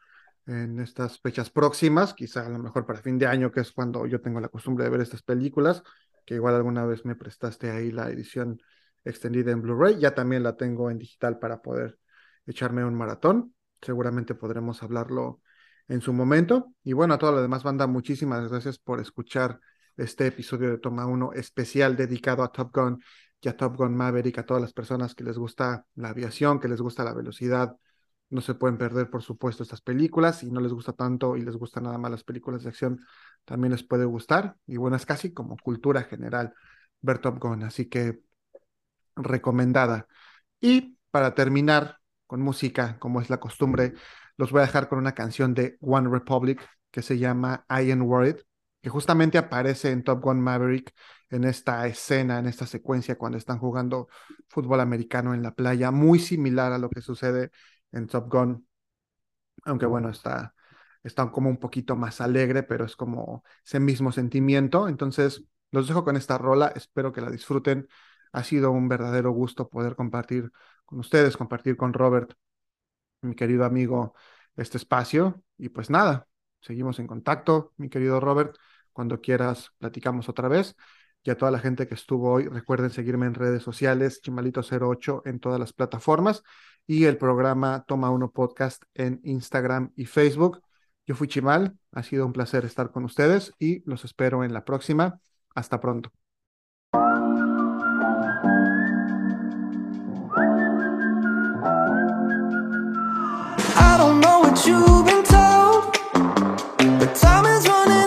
[SPEAKER 1] en estas fechas próximas, quizá a lo mejor para fin de año, que es cuando yo tengo la costumbre de ver estas películas, que igual alguna vez me prestaste ahí la edición extendida en Blu-ray, ya también la tengo en digital para poder echarme un maratón. Seguramente podremos hablarlo en su momento. Y bueno, a toda la demás banda, muchísimas gracias por escuchar este episodio de Toma 1 especial dedicado a Top Gun y a Top Gun Maverick, a todas las personas que les gusta la aviación, que les gusta la velocidad. No se pueden perder, por supuesto, estas películas. Si no les gusta tanto y les gustan nada más las películas de acción, también les puede gustar. Y bueno, es casi como cultura general ver Top Gun. Así que recomendada. Y para terminar con música, como es la costumbre, los voy a dejar con una canción de One Republic que se llama I Am Worried, que justamente aparece en Top Gun Maverick en esta escena, en esta secuencia cuando están jugando fútbol americano en la playa, muy similar a lo que sucede en Top Gun, aunque bueno, está, está como un poquito más alegre, pero es como ese mismo sentimiento. Entonces, los dejo con esta rola, espero que la disfruten. Ha sido un verdadero gusto poder compartir con ustedes, compartir con Robert, mi querido amigo, este espacio. Y pues nada, seguimos en contacto, mi querido Robert. Cuando quieras, platicamos otra vez. Y a toda la gente que estuvo hoy, recuerden seguirme en redes sociales, Chimalito08 en todas las plataformas y el programa Toma Uno Podcast en Instagram y Facebook. Yo fui Chimal, ha sido un placer estar con ustedes y los espero en la próxima. Hasta pronto. you've been told, but time is running.